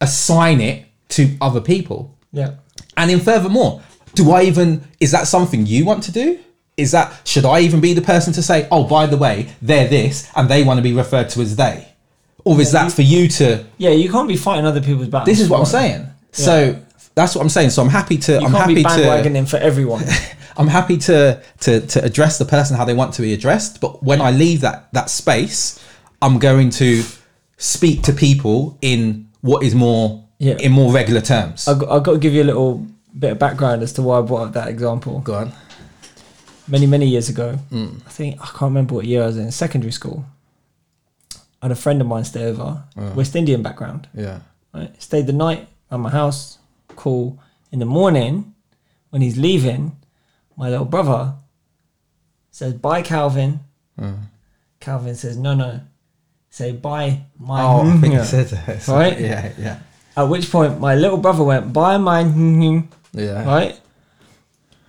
assign it to other people. Yeah. And then furthermore, do I even is that something you want to do? Is that should I even be the person to say, oh, by the way, they're this and they want to be referred to as they? Or is that for you to Yeah, you can't be fighting other people's battles. this is what I'm saying. So that's what I'm saying. So I'm happy to You I'm happy be to bandwagoning for everyone. *laughs* I'm happy to, to to address the person how they want to be addressed, but when I leave that that space, I'm going to speak to people in what is more Yeah. in more regular terms. I've got, I've got to give you a little bit of background as to why I brought up that example. Go on. Many, many years ago, Mm. I think, I can't remember what year I was in, secondary school. I had a friend of mine stay over, West Indian background. Yeah. Right? Stayed the night at my house, cool. In the morning, when he's leaving, my little brother says, Bye, Calvin. Mm. Calvin says, No, no. Say, buy my. Oh, I *laughs* think Yeah. *laughs* said that. Right? Yeah, yeah. At which point, my little brother went, buy my. *laughs* Yeah. Right?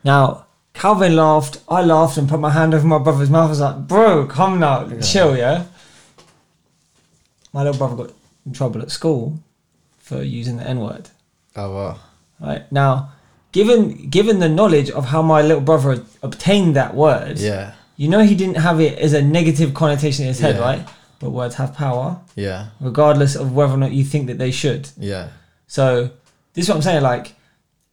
Now, Calvin laughed. I laughed and put my hand over my brother's mouth. I was like, Bro, come now. Chill, yeah? My little brother got in trouble at school for using the N word. Oh wow. Right? Now, given given the knowledge of how my little brother obtained that word, Yeah. you know he didn't have it as a negative connotation in his head, Yeah. right? But words have power, Yeah. regardless of whether or not you think that they should. Yeah. So this is what I'm saying. Like,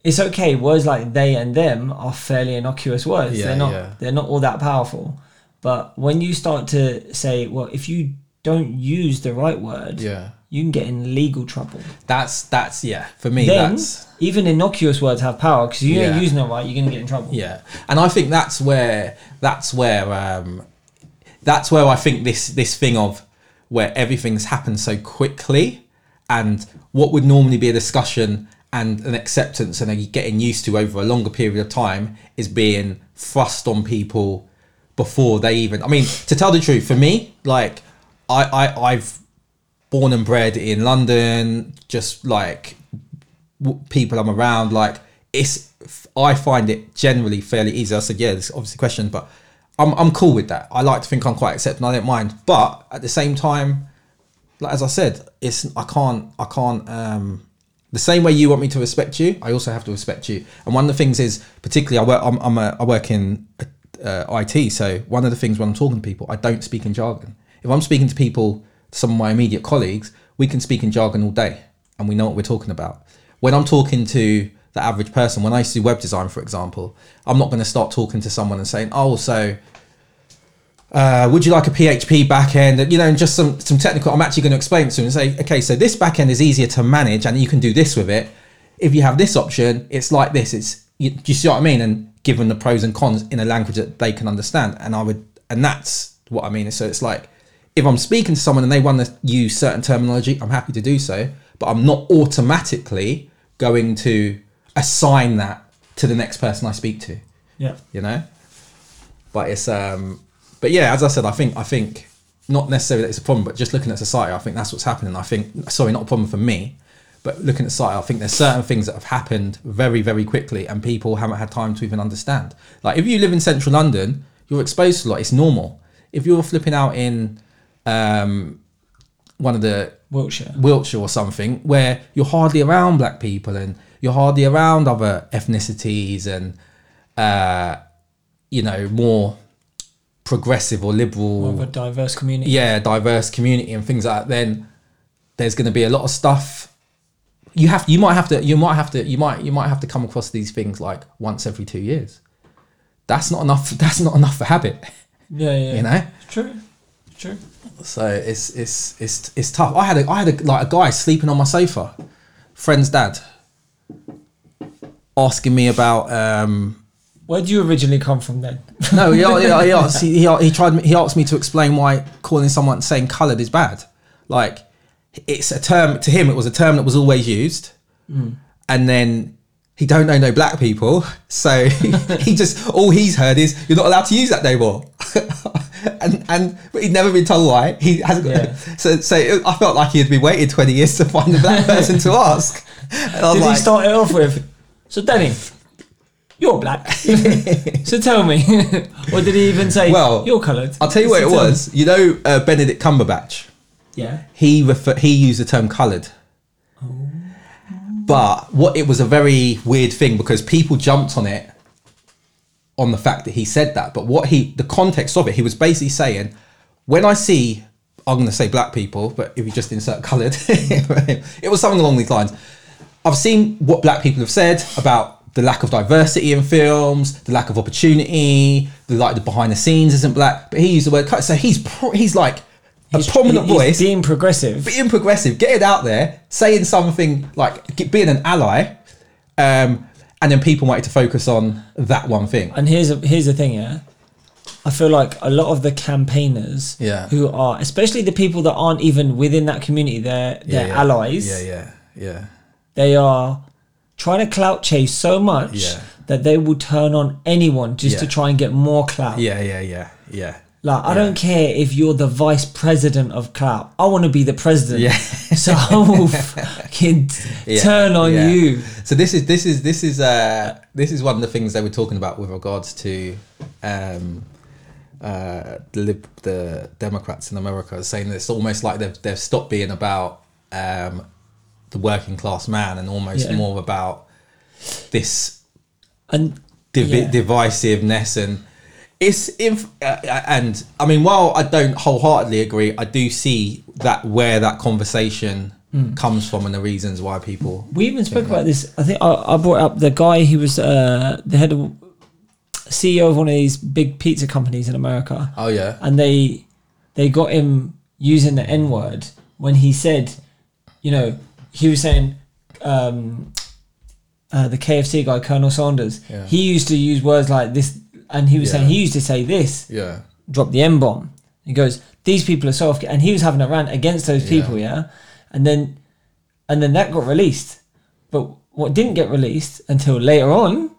it's okay. Words like they and them are fairly innocuous words. Yeah, they're not. yeah. They're not all that powerful. But when you start to say, well, if you don't use the right word, Yeah. you can get in legal trouble. That's that's yeah. For me then that's even innocuous words have power because you Yeah. ain't using them right, you're gonna get in trouble. Yeah, and I think that's where that's where um, that's where I think this this thing of where everything's happened so quickly, and what would normally be a discussion and an acceptance and a getting used to over a longer period of time is being thrust on people before they even. I mean, to tell the truth, for me, like I I I've born and bred in London, just like people I'm around, like it's I find it generally fairly easy. I said, yeah, there's obviously a question, but I'm I'm cool with that. I like to think I'm quite accepting. I don't mind, but at the same time, like as I said, it's I can't I can't um the same way you want me to respect you, I also have to respect you. And one of the things is, particularly, I work I'm, I'm a, I work in uh, IT, so one of the things when I'm talking to people, I don't speak in jargon. If I'm speaking to people, some of my immediate colleagues, we can speak in jargon all day, and we know what we're talking about. When I'm talking to the average person, when I used to do web design, for example, I'm not going to start talking to someone and saying, "Oh, so." uh, would you like a PHP backend? You know, and just some some technical. I'm actually going to explain to them and say, okay, so this backend is easier to manage, and you can do this with it. If you have this option, it's like this. It's you, do you see what I mean? And given the pros and cons in a language that they can understand, and I would, and that's what I mean. So it's like if I'm speaking to someone and they want to use certain terminology, I'm happy to do so, but I'm not automatically going to assign that to the next person I speak to. Yeah. you know? But it's um but yeah as i said i think i think not necessarily that it's a problem but just looking at society i think that's what's happening. I think sorry not a problem for me but looking at society i think there's certain things that have happened very very quickly and people haven't had time to even understand. Like if you live in central london you're exposed to a lot. It's normal. If you're flipping out in um one of the Wiltshire. Wiltshire or something, where you're hardly around black people and you're hardly around other ethnicities and, uh, you know, more progressive or liberal, Of a diverse community. yeah, diverse community and things like that, then there's going to be a lot of stuff. You have, you might have to, you might have to, you might, you might have to come across these things like once every two years. That's not enough. *laughs* That's not enough for habit, Yeah, yeah. you know. It's true. It's true. So it's it's it's it's tough. I had a I had a like a guy sleeping on my sofa, friend's dad, asking me about um Where do you originally come from then? no he he, he, asked, he, *laughs* he, tried he asked me to explain why calling someone saying coloured is bad. Like it's a term to him it was a term that was always used, and then he don't know no black people, so *laughs* he just all he's heard is you're not allowed to use that no more. *laughs* and and but he'd never been told why. He hasn't got Yeah. so so it, I felt like he had been waiting twenty years to find the black person to ask. And Did like, he start it off with? So Danny, "You're black." *laughs* so tell me, *laughs* or did he even say, Well, "You're coloured. I'll tell you what So it tell me. was. You know, uh, Benedict Cumberbatch. Yeah. He refer- he used the term coloured. Oh. But what it was a very weird thing because people jumped on it on the fact that he said that. But what he the context of it, he was basically saying, when I see I'm going to say black people, but if you just insert coloured, *laughs* it was something along these lines. I've seen what black people have said about the lack of diversity in films, the lack of opportunity, the like the behind the scenes isn't black. But he used the word cut, so he's pro- he's like a prominent He's voice, being progressive. being progressive, getting out there, saying something like being an ally, um, and then people wanted to focus on that one thing. And here's a, here's the thing, yeah. I feel like a lot of the campaigners, Yeah. who are especially the people that aren't even within that community, they're they're allies. Yeah, yeah, yeah. They are trying to clout chase so much Yeah. that they will turn on anyone just to try and get more clout. Yeah, yeah, yeah, yeah. Like I don't care if you're the vice president of clout. I want to be the president. Yeah. so I *laughs* will fucking Yeah, turn on yeah. you. So this is this is this is uh this is one of the things they were talking about with regards to um uh the lib- the Democrats in America saying that it's almost like they've they've stopped being about um the working class man and almost Yeah. more about this And divi- Yeah. divisiveness and it's inf- uh, and I mean while I don't wholeheartedly agree I do see that where that conversation comes from and the reasons why people we even spoke about this. I think I, I brought up the guy who was uh, the head of CEO of one of these big pizza companies in America. oh yeah and they they got him using the N word when he said, you know, he was saying um, uh, the KFC guy, Colonel Sanders. Yeah. He used to use words like this, and he was saying he used to say this, yeah drop the N bomb. He goes, these people are so off, and he was having a rant against those people, yeah, and then and then that got released, but what didn't get released until later on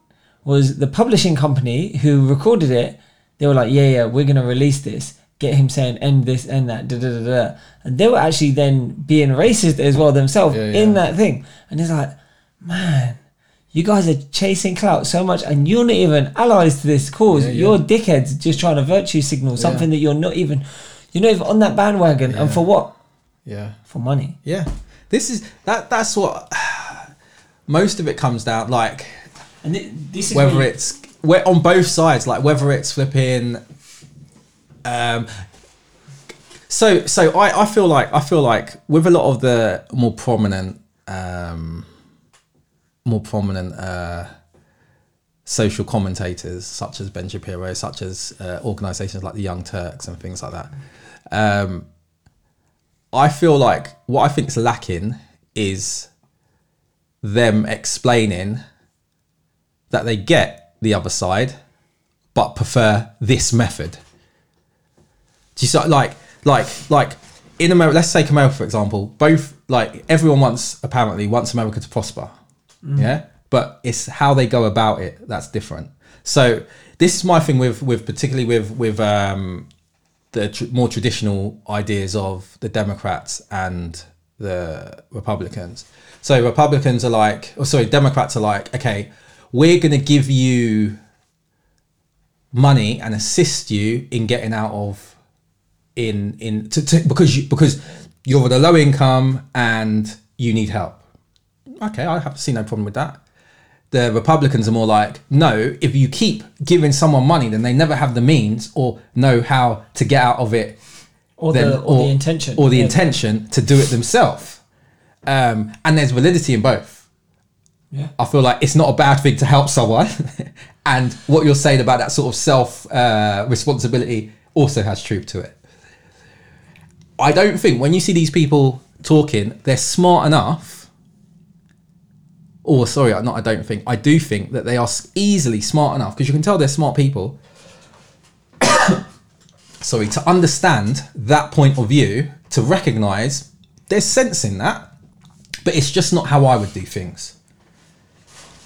was the publishing company who recorded it. They were like, yeah, yeah, we're gonna release this. Get him saying end this, end that, da da da da, and they were actually then being racist as well themselves Yeah, in that thing. And it's like, man, you guys are chasing clout so much, and you're not even allies to this cause. Yeah, yeah. You're dickheads just trying to virtue signal something that you're not even, you're not even on that bandwagon. And for what? yeah For money. Yeah, this is that. That's what most of it comes down. Like And thi- this is whether it's where on both sides, like whether it's flipping. Um, so so I, I feel like I feel like with a lot of the more prominent um, more prominent uh, social commentators such as Ben Shapiro, such as uh, organisations like the Young Turks and things like that. Um, I feel like what I think is lacking is them explaining that they get the other side, but prefer this method. Do you see, like, like, like in America? Let's take America for example. Both like everyone wants apparently wants America to prosper, yeah. But it's how they go about it that's different. So this is my thing with with particularly with with um, the tr- more traditional ideas of the Democrats and the Republicans. So Republicans are like, or sorry, Democrats are like, okay, we're going to give you money and assist you in getting out of in in to, to, because you because you're at a low income and you need help. Okay, I have see no problem with that. The Republicans are more like, no, if you keep giving someone money, then they never have the means or know how to get out of it or, then- the, or, the intention. or the Yeah. intention to do it themselves. Um, and there's validity in both. Yeah. I feel like it's not a bad thing to help someone, *laughs* and what you're saying about that sort of self uh, responsibility also has truth to it. I don't think when you see these people talking, they're smart enough. Or sorry, not I don't think. I do think that they are easily smart enough because you can tell they're smart people. *coughs* sorry, to understand that point of view, to recognize there's sense in that, but it's just not how I would do things.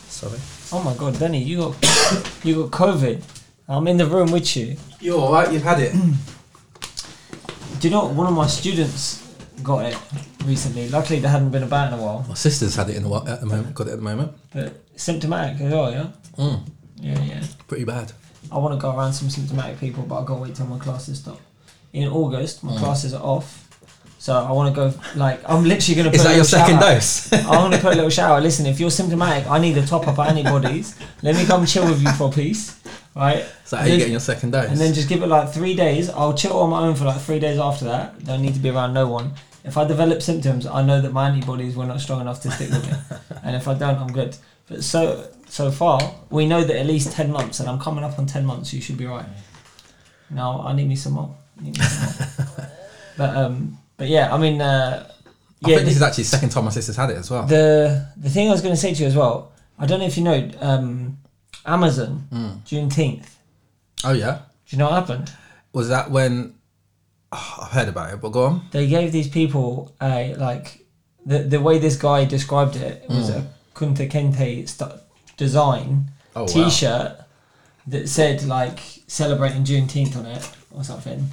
Sorry. Oh my god, Benny, you got *coughs* you got COVID. I'm in the room with you. You're all right. You've had it. Do you know what? one of my students got it recently? Luckily, there hadn't been about in a while, My sister's had it in the, wa- at the moment. Got it at the moment. but symptomatic as well. Yeah. Mm. Yeah, yeah. Pretty bad. I want to go around some symptomatic people, but I've got to wait till my classes stop. In August, my Mm. classes are off. So I want to go, like, I'm literally going *laughs* to put Is a that your second dose? I want to put a little *laughs* shower. Listen, if you're symptomatic, I need a top up of antibodies. Let me come chill with you for a piece, right? so how you getting your second dose? And then just give it like three days. I'll chill on my own for like three days after that. Don't need to be around no one. If I develop symptoms, I know that my antibodies were not strong enough to stick with me. *laughs* and if I don't, I'm good. But so so far, we know that at least ten months, and I'm coming up on ten months. You should be right. Now I need me some more. Me some more. *laughs* but um, but yeah, I mean, uh, I yeah. think this is actually the second time my sister's had it as well. the the thing I was going to say to you as well. I don't know if you know um, Amazon Mm. Juneteenth. Oh yeah. Do you know what happened? Was that when? Oh, I've heard about it, but go on. they gave these people a like the the way this guy described it was Mm. a Kunta Kinte st- design Oh. T-shirt that said like celebrating Juneteenth on it or something.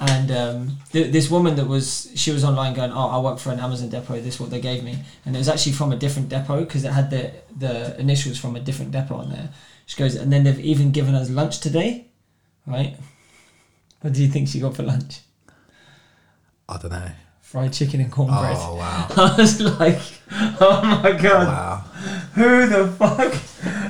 And um, th- this woman that was she was online going, oh, I work for an Amazon depot. This is what they gave me, and it was actually from a different depot because it had the the initials from a different depot on there. She goes, and then they've even given us lunch today, right? What do you think she got for lunch? I don't know. Fried chicken and cornbread. Oh wow. *laughs* I was like, oh my god, wow. who the fuck?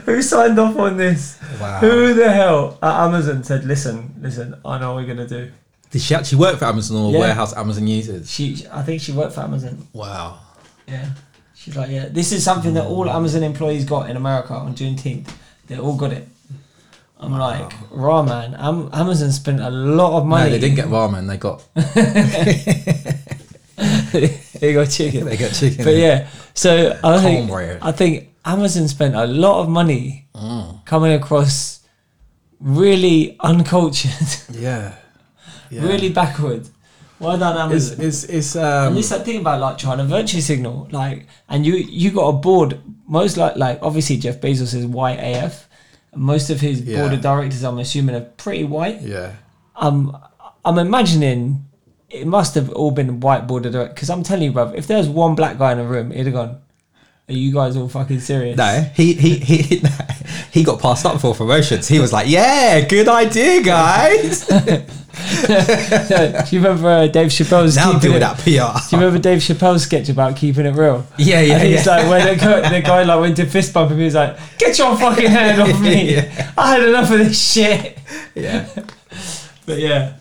Who signed off on this? Wow. Who the hell at Amazon said, listen, listen, I know what we're gonna do. Did she actually work for Amazon or Yeah. warehouse Amazon uses? She, I think she worked for Amazon. Wow. Yeah, she's like, yeah, this is something that mm. all Amazon employees got in America on Juneteenth. They all got it. I'm like, raw man. Am- Amazon spent a lot of money. No, they didn't get ramen. They got *laughs* they got chicken. *laughs* they got chicken. But yeah, so I think Cornbread. I think Amazon spent a lot of money Mm. coming across really uncultured, *laughs* Yeah. yeah. really backward. Well done, It's Amazon. it's it's and um. this that thing about like trying to virtue signal, like, and you you got a board. Most like like obviously Jeff Bezos is white AF. Most of his board of directors, I'm assuming, are pretty white. Yeah. Um, I'm imagining it must have all been white board of directors. Because I'm telling you, bruv, if there's one black guy in a room, it'd have gone. Are you guys all fucking serious? No, he he he *laughs* he got passed up for promotions. He was like, "Yeah, good idea, guys." *laughs* do you remember uh, Dave Chappelle's now deal that PR. Do you remember Dave Chappelle's sketch about keeping it real? Yeah, yeah, and he's yeah. like, when the guy, the guy like went to fist bump him, he was like, "Get your fucking hand off *laughs* me! Yeah. I had enough of this shit." yeah, But yeah,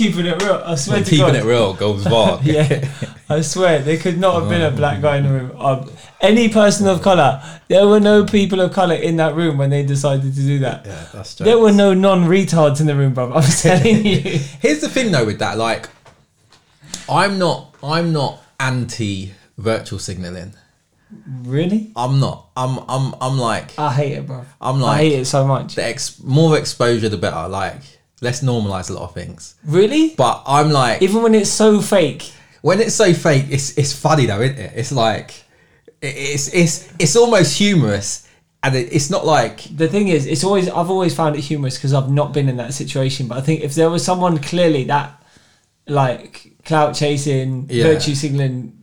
keeping it real. I swear when to keeping God. it real goes wrong. *laughs* yeah, I swear there could not have been a black guy in the room. Um, any person of color. There were no people of color in that room when they decided to do that. yeah, that's true. There were no non-retards in the room, bro. I'm *laughs* telling you. Here's the thing though with that, like, I'm not I'm not anti virtual signaling. really? I'm not. I'm I'm I'm like I hate it, bro. I'm like I hate it so much. the ex more exposure the better. Like let's normalize a lot of things. Really? But I'm like Even when it's so fake. when it's so fake, it's it's funny though, isn't it? It's like it's it's it's almost humorous, and it, it's not like The thing is, it's always I've always found it humorous because I've not been in that situation. But I think if there was someone clearly that like clout chasing, Yeah. virtue signaling,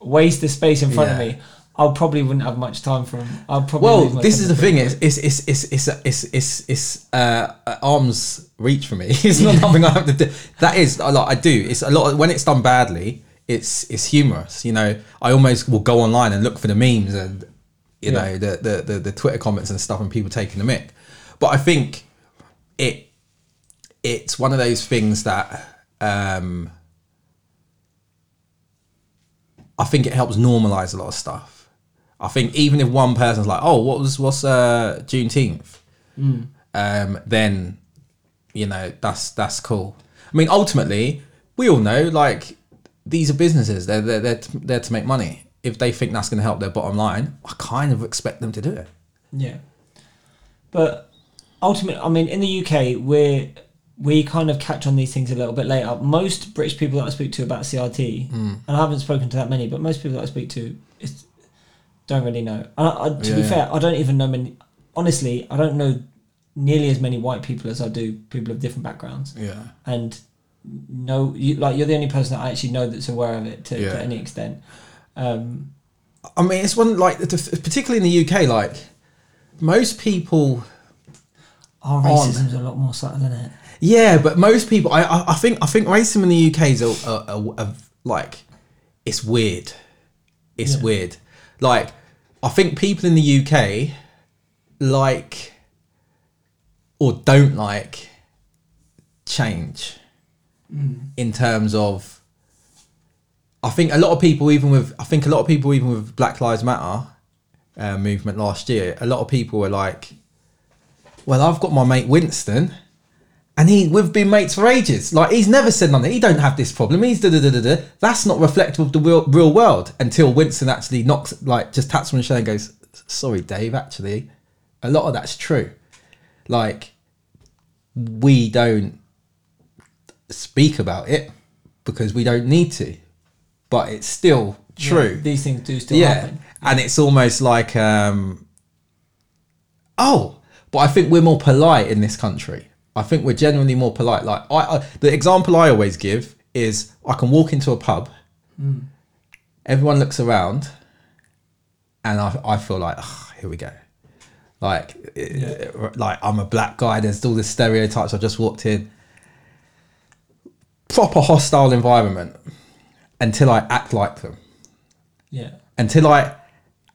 waste the space in front of me, I probably wouldn't have much time for him. I'll probably. Well, this is the thing. It's it's it's it's it's it's, it's, it's uh, arms reach for me. *laughs* It's not something I have to do. That is a lot. I do. It's a lot. When it's done badly, it's it's humorous. You know, I almost will go online and look for the memes and you Yeah. know the, the the the Twitter comments and stuff and people taking the mic. But I think it it's one of those things that um, I think it helps normalize a lot of stuff. I think even if one person's like, "Oh, what was what's uh, Juneteenth," um, then you know that's that's cool. I mean, ultimately, we all know like these are businesses; they're they're they're, to, they're to make money. If they think that's going to help their bottom line, I kind of expect them to do it. Yeah. But ultimately, I mean, in the UK, we're we kind of catch on these things a little bit later. Most British people that I speak to about CRT, Hmm. and I haven't spoken to that many, but most people that I speak to don't really know. I, I, to Yeah, be yeah. fair, I don't even know many. Honestly, I don't know nearly as many white people as I do people of different backgrounds. Yeah, And no, you, like you're the only person that I actually know that's aware of it to, Yeah. to any extent. Um, I mean, it's one like particularly in the UK, like most people Our on. racism's a lot more subtle, isn't it? Yeah, but most people, I, I, I think, I think racism in the UK is a, a, a, a- like, it's weird. It's Yeah. weird. Like, I think people in the UK like or don't like change in terms of. I think a lot of people, even with, I think a lot of people, even with Black Lives Matter uh, movement last year, a lot of people were like, "Well, I've got my mate Winston." And he we've been mates for ages. Like he's never said nothing. He don't have this problem. He's da da da da da. That's not reflective of the real, real world until Winston actually knocks like just taps him on the shoulder and goes, "Sorry, Dave. Actually, a lot of that's true. Like we don't speak about it because we don't need to, but it's still true. Yeah, these things do still Yeah, happen. and it's almost like, um, oh, but I think we're more polite in this country. I think we're generally more polite. Like I, I the example I always give is I can walk into a pub, everyone looks around, and I, I feel like, oh, here we go. Like, eh, like I'm a black guy. There's all the stereotypes. I just walked in. Proper hostile environment until I act like them Yeah. until I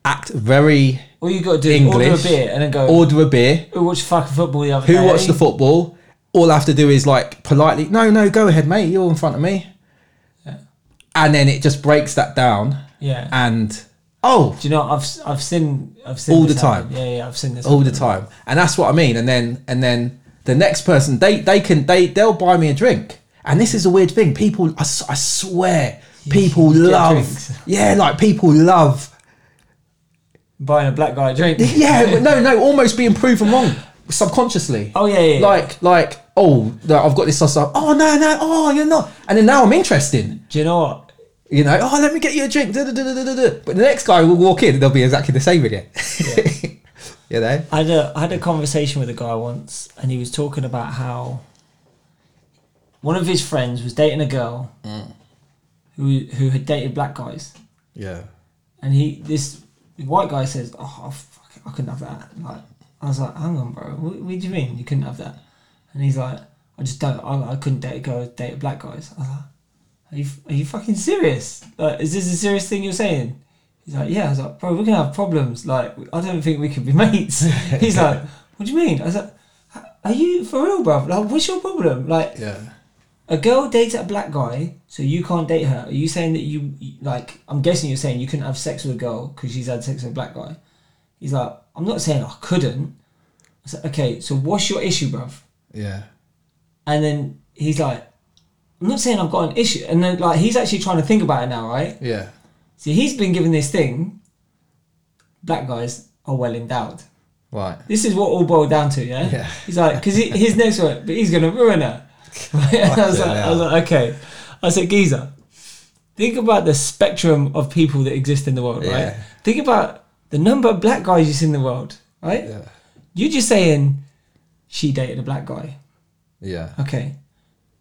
act very All you got to do is order a beer and then go. order a beer, Who watched fucking football the other day? who day? watched the football. All I have to do is like politely, no, no, go ahead, mate. You're in front of me, Yeah. and then it just breaks that down. Yeah. And oh, Do you know I've I've seen I've seen All the time. happen. Yeah, yeah, I've seen this all the time, and that's what I mean. And then and then the next person, they they can they they'll buy me a drink. And this is a weird thing. People, I swear, people love. drinks. Yeah, like people love Buying a black guy a drink. *laughs* Yeah, no, no, almost being proven wrong subconsciously. Oh yeah, yeah. yeah. Like, like, oh, no, I've got this sauce. up. Oh no, no, oh, you're not. And then now I'm interested. do you know what? You know, oh, let me get you a drink. da, da, da. But the next guy will walk in and they'll be exactly the same again. *laughs* you know? I had a I had a conversation with a guy once, and he was talking about how one of his friends was dating a girl Mm. who who had dated black guys, Yeah. and he this white guy says, "Oh, I, fuck I couldn't have that." Like I was like, "Hang on, bro, what, what do you mean you couldn't have that?" And he's like, "I just don't. I, I couldn't date a dated black guys." I was like, "Are you are you fucking serious? Like, is this a serious thing you're saying?" He's like, "Yeah." I was like, "Bro, we're gonna have problems. Like, I don't think we can be *laughs* mates." He's like, "What do you mean?" I was like, "Are you for real, bro? Like, what's your problem? Like, Yeah. A girl dates a black guy, so you can't date her. Are you saying that you like? I'm guessing you're saying you couldn't have sex with a girl because she's had sex with a black guy. He's like, I'm not saying I couldn't. I said, okay, so what's your issue, bruv? Yeah. And then he's like, I'm not saying I've got an issue. And then like he's actually trying to think about it now, right? Yeah. See, he's been given this thing. Black guys are well endowed. Right. This is what all boiled down to, yeah. Yeah. He's like, because his *laughs* next one, but he's gonna ruin her. I was like, I was like, okay. I said, Giza, think about the spectrum of people that exist in the world, right? Yeah. Think about the number of black guys you see in the world, right? Yeah. You're just saying she dated a black guy. Yeah. Okay.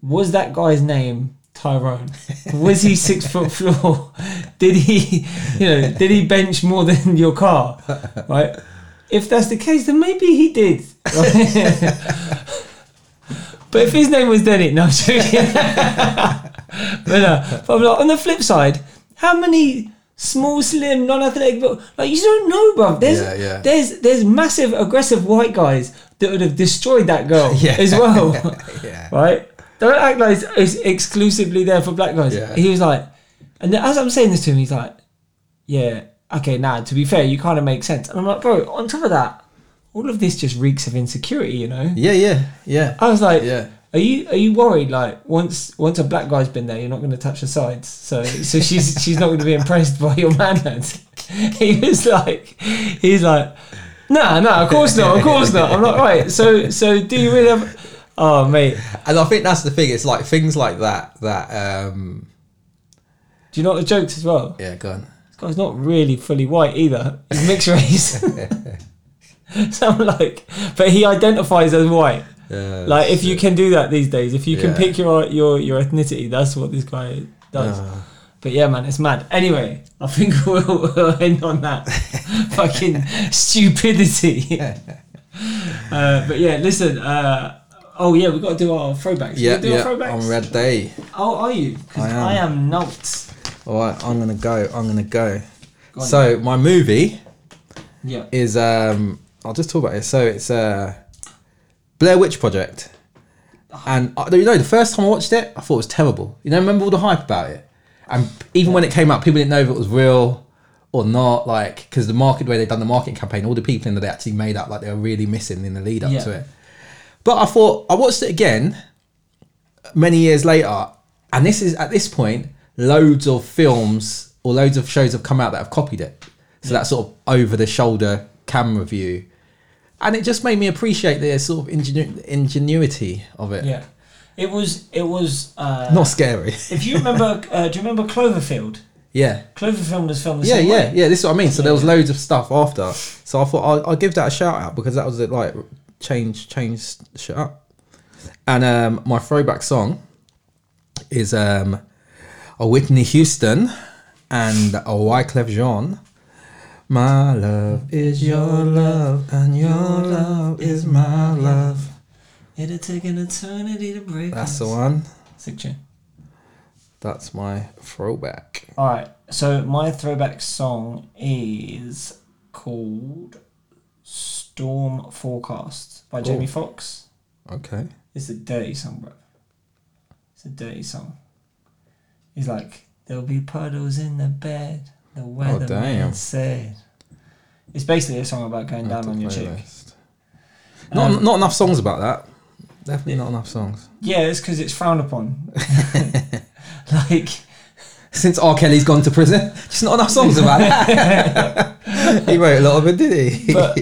Was that guy's name Tyrone? Was he six *laughs* foot floor? Did he, you know, did he bench more than your car? Right? If that's the case, then maybe he did. right? *laughs* *laughs* but if his name was Denny, no, I'm joking. *laughs* but, uh, but like, on the flip side, how many small, slim, non-athletic, but like you don't know, bro. There's Yeah, yeah. there's there's massive, aggressive white guys that would have destroyed that girl *laughs* Yeah. as well *laughs* Yeah. right? Don't act like it's, exclusively there for black guys. He was like, and as I'm saying this to him, he's like, yeah, okay, now to be fair, you kind of make sense. And I'm like, bro, on top of that, all of this just reeks of insecurity, you know? Yeah. Yeah. Yeah. I was like, Yeah. are you are you worried? Like once once a black guy's been there, you're not going to touch the sides, so so she's *laughs* she's not going to be impressed by your manhood. *laughs* he was like, he's like, nah, nah, of course not, of course not. I'm not right, so so do you really have? Oh mate, And I think that's the thing. It's like things like that. That. um do you know the jokes as well? Yeah. Go on. This guy's not really fully white either. He's mixed race. *laughs* *laughs* so I'm like, but he identifies as white. Yeah. Like if you can do that these days, if you can pick your your your ethnicity, that's what this guy does. Uh, But yeah, man, it's mad. Anyway, I think *laughs* we'll, we'll end on that *laughs* fucking stupidity. Uh, but yeah, listen. Uh, oh yeah, we've got to do our throwbacks. Yeah, do yeah. our throwbacks. On red day. Oh, are you? Because I am. I am not. All right, I'm gonna go. I'm gonna go. Go on. So my movie Yeah. is um. I'll just talk about it. So it's uh, Blair Witch Project, and uh, you know the first time I watched it, I thought it was terrible. You know, remember all the hype about it, and even when it came out, people didn't know if it was real or not. Like because the market, way they done the marketing campaign, all the people in there they actually made up like they were really missing in the lead up Yeah. to it. But I thought I watched it again many years later, and this is at this point, loads of films or loads of shows have come out that have copied it. So that sort of over the shoulder camera view, and it just made me appreciate the sort of ingenu- ingenuity of it. Yeah. It was. It was. Uh, Not scary. *laughs* if you remember, uh, do you remember Cloverfield? yeah. Cloverfield was filmed the Yeah, same yeah, way. yeah. This is what I mean. So Yeah, there was yeah. loads of stuff after. So I thought I'll, I'll give that a shout out because that was it. Like change, change shit up. And um, my throwback song is um, a Whitney Houston and a Wyclef Jean. My love is your love, and your love is my love. It'll take an eternity to break. That's us. the one. Sick tune. That's my throwback. All right. So my throwback song is called "Storm Forecast" by Jamie Foxx. Okay. It's a dirty song, bro. It's a dirty song. He's like, "There'll be puddles in the bed." The weatherman Oh, damn. said. It's basically a song about going down on your chick. Not, Um, not enough songs about that. Definitely not enough songs. Yeah, it's because it's frowned upon. *laughs* like, Since R. Kelly's gone to prison, just not enough songs about that. *laughs* he wrote a lot of it, did he? But-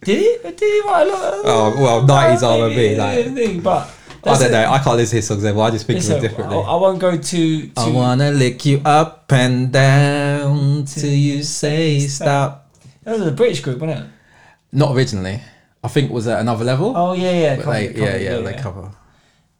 did he? Did he write a lot? Of, Oh, well, 90s R&B, Maybe, like- thing, but I don't it. know. I can't listen to his songs ever. I just think of them differently. I, I won't go too. too I wanna lick you up and down till you say stop. that was a British group, wasn't it? Not originally. I think it was at another level. Oh yeah, yeah, cover- they, cover- yeah, yeah, they cover.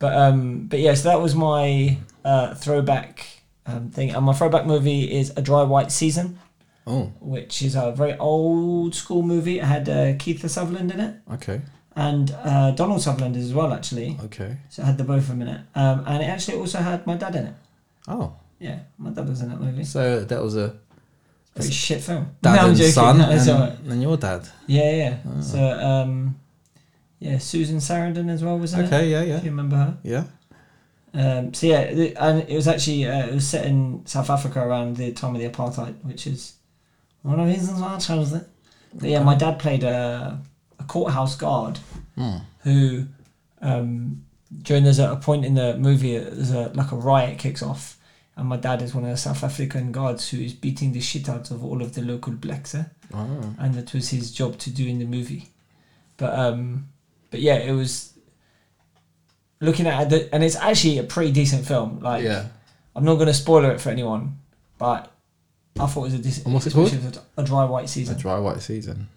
But um, but yeah, so that was my uh, throwback um, thing, and my throwback movie is A Dry White Season, Oh, which is a very old school movie. It had uh, Kiefer Sutherland in it, okay, and uh, Donald Sutherland as well, actually. okay. So it had the both of them in it, um, and it actually also had my dad in it. Oh, Yeah, my dad was in that movie. so that was a Pretty shit film. *laughs* dad No, I'm and joking. son, *laughs* No, and, alright. and your dad. Yeah, yeah. So, um, yeah, Susan Sarandon as well was in it. Okay, yeah, yeah, you remember her. yeah. Um, so yeah, the- and it was actually uh, it was set in South Africa around the time of the apartheid, which is one of the reasons why I chose it. But yeah, my dad played a, a courthouse guard Hmm. who, um, during there's a, a point in the movie, there's a like a riot kicks off, and my dad is one of the South African guards who is beating the shit out of all of the local blacks, eh? Oh. and that was his job to do in the movie. But um, but yeah, it was looking at it, and it's actually a pretty decent film. Like, Yeah. I'm not going to spoiler it for anyone, but I thought it was a decent. What's it called? A dry white season A dry white season.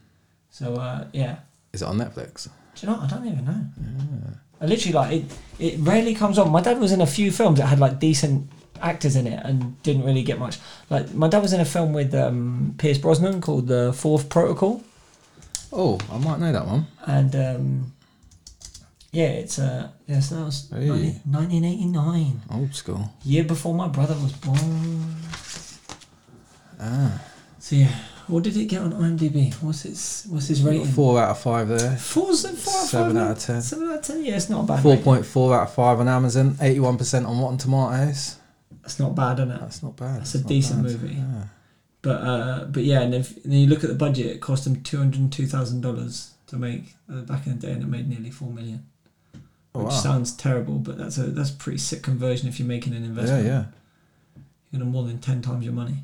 So uh, yeah, Is it on Netflix? do you know? what? I don't even know. I literally like it. It rarely comes on. My dad was in a few films that had like decent actors in it and didn't really get much. Like my dad was in a film with um, Pierce Brosnan called The Fourth Protocol. Oh, I might know that one. and um, yeah, it's uh, yes, that was Hey. 90 1989, Old school. year before my brother was born. Ah. So yeah, what did it get on IMDb? What's its what's its rating? Four out of five there. Four's a four out of Seven five, out of ten. Seven out of ten. Yeah, it's not a bad. Four point four out of five on Amazon. Eighty-one percent on Rotten Tomatoes. That's not bad, isn't it? That's not bad. That's a decent bad. movie. Yeah. But uh, but yeah, and if and then you look at the budget, it cost them two hundred two thousand dollars to make uh, back in the day, and it made nearly four million. Oh, Which wow. sounds terrible, but that's a that's a pretty sick conversion if you're making an Yeah, investment. yeah. you're gonna more than ten times your money.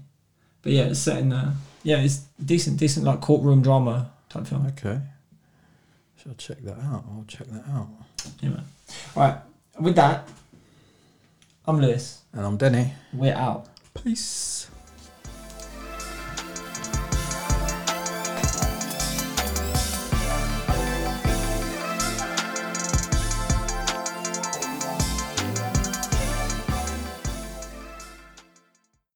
But yeah, it's set in uh yeah, it's decent, decent like courtroom drama type film. Okay. Shall check that out. I'll check that out. Yeah, man. Right, with that, I'm Lewis. And I'm Denny. We're out. Peace.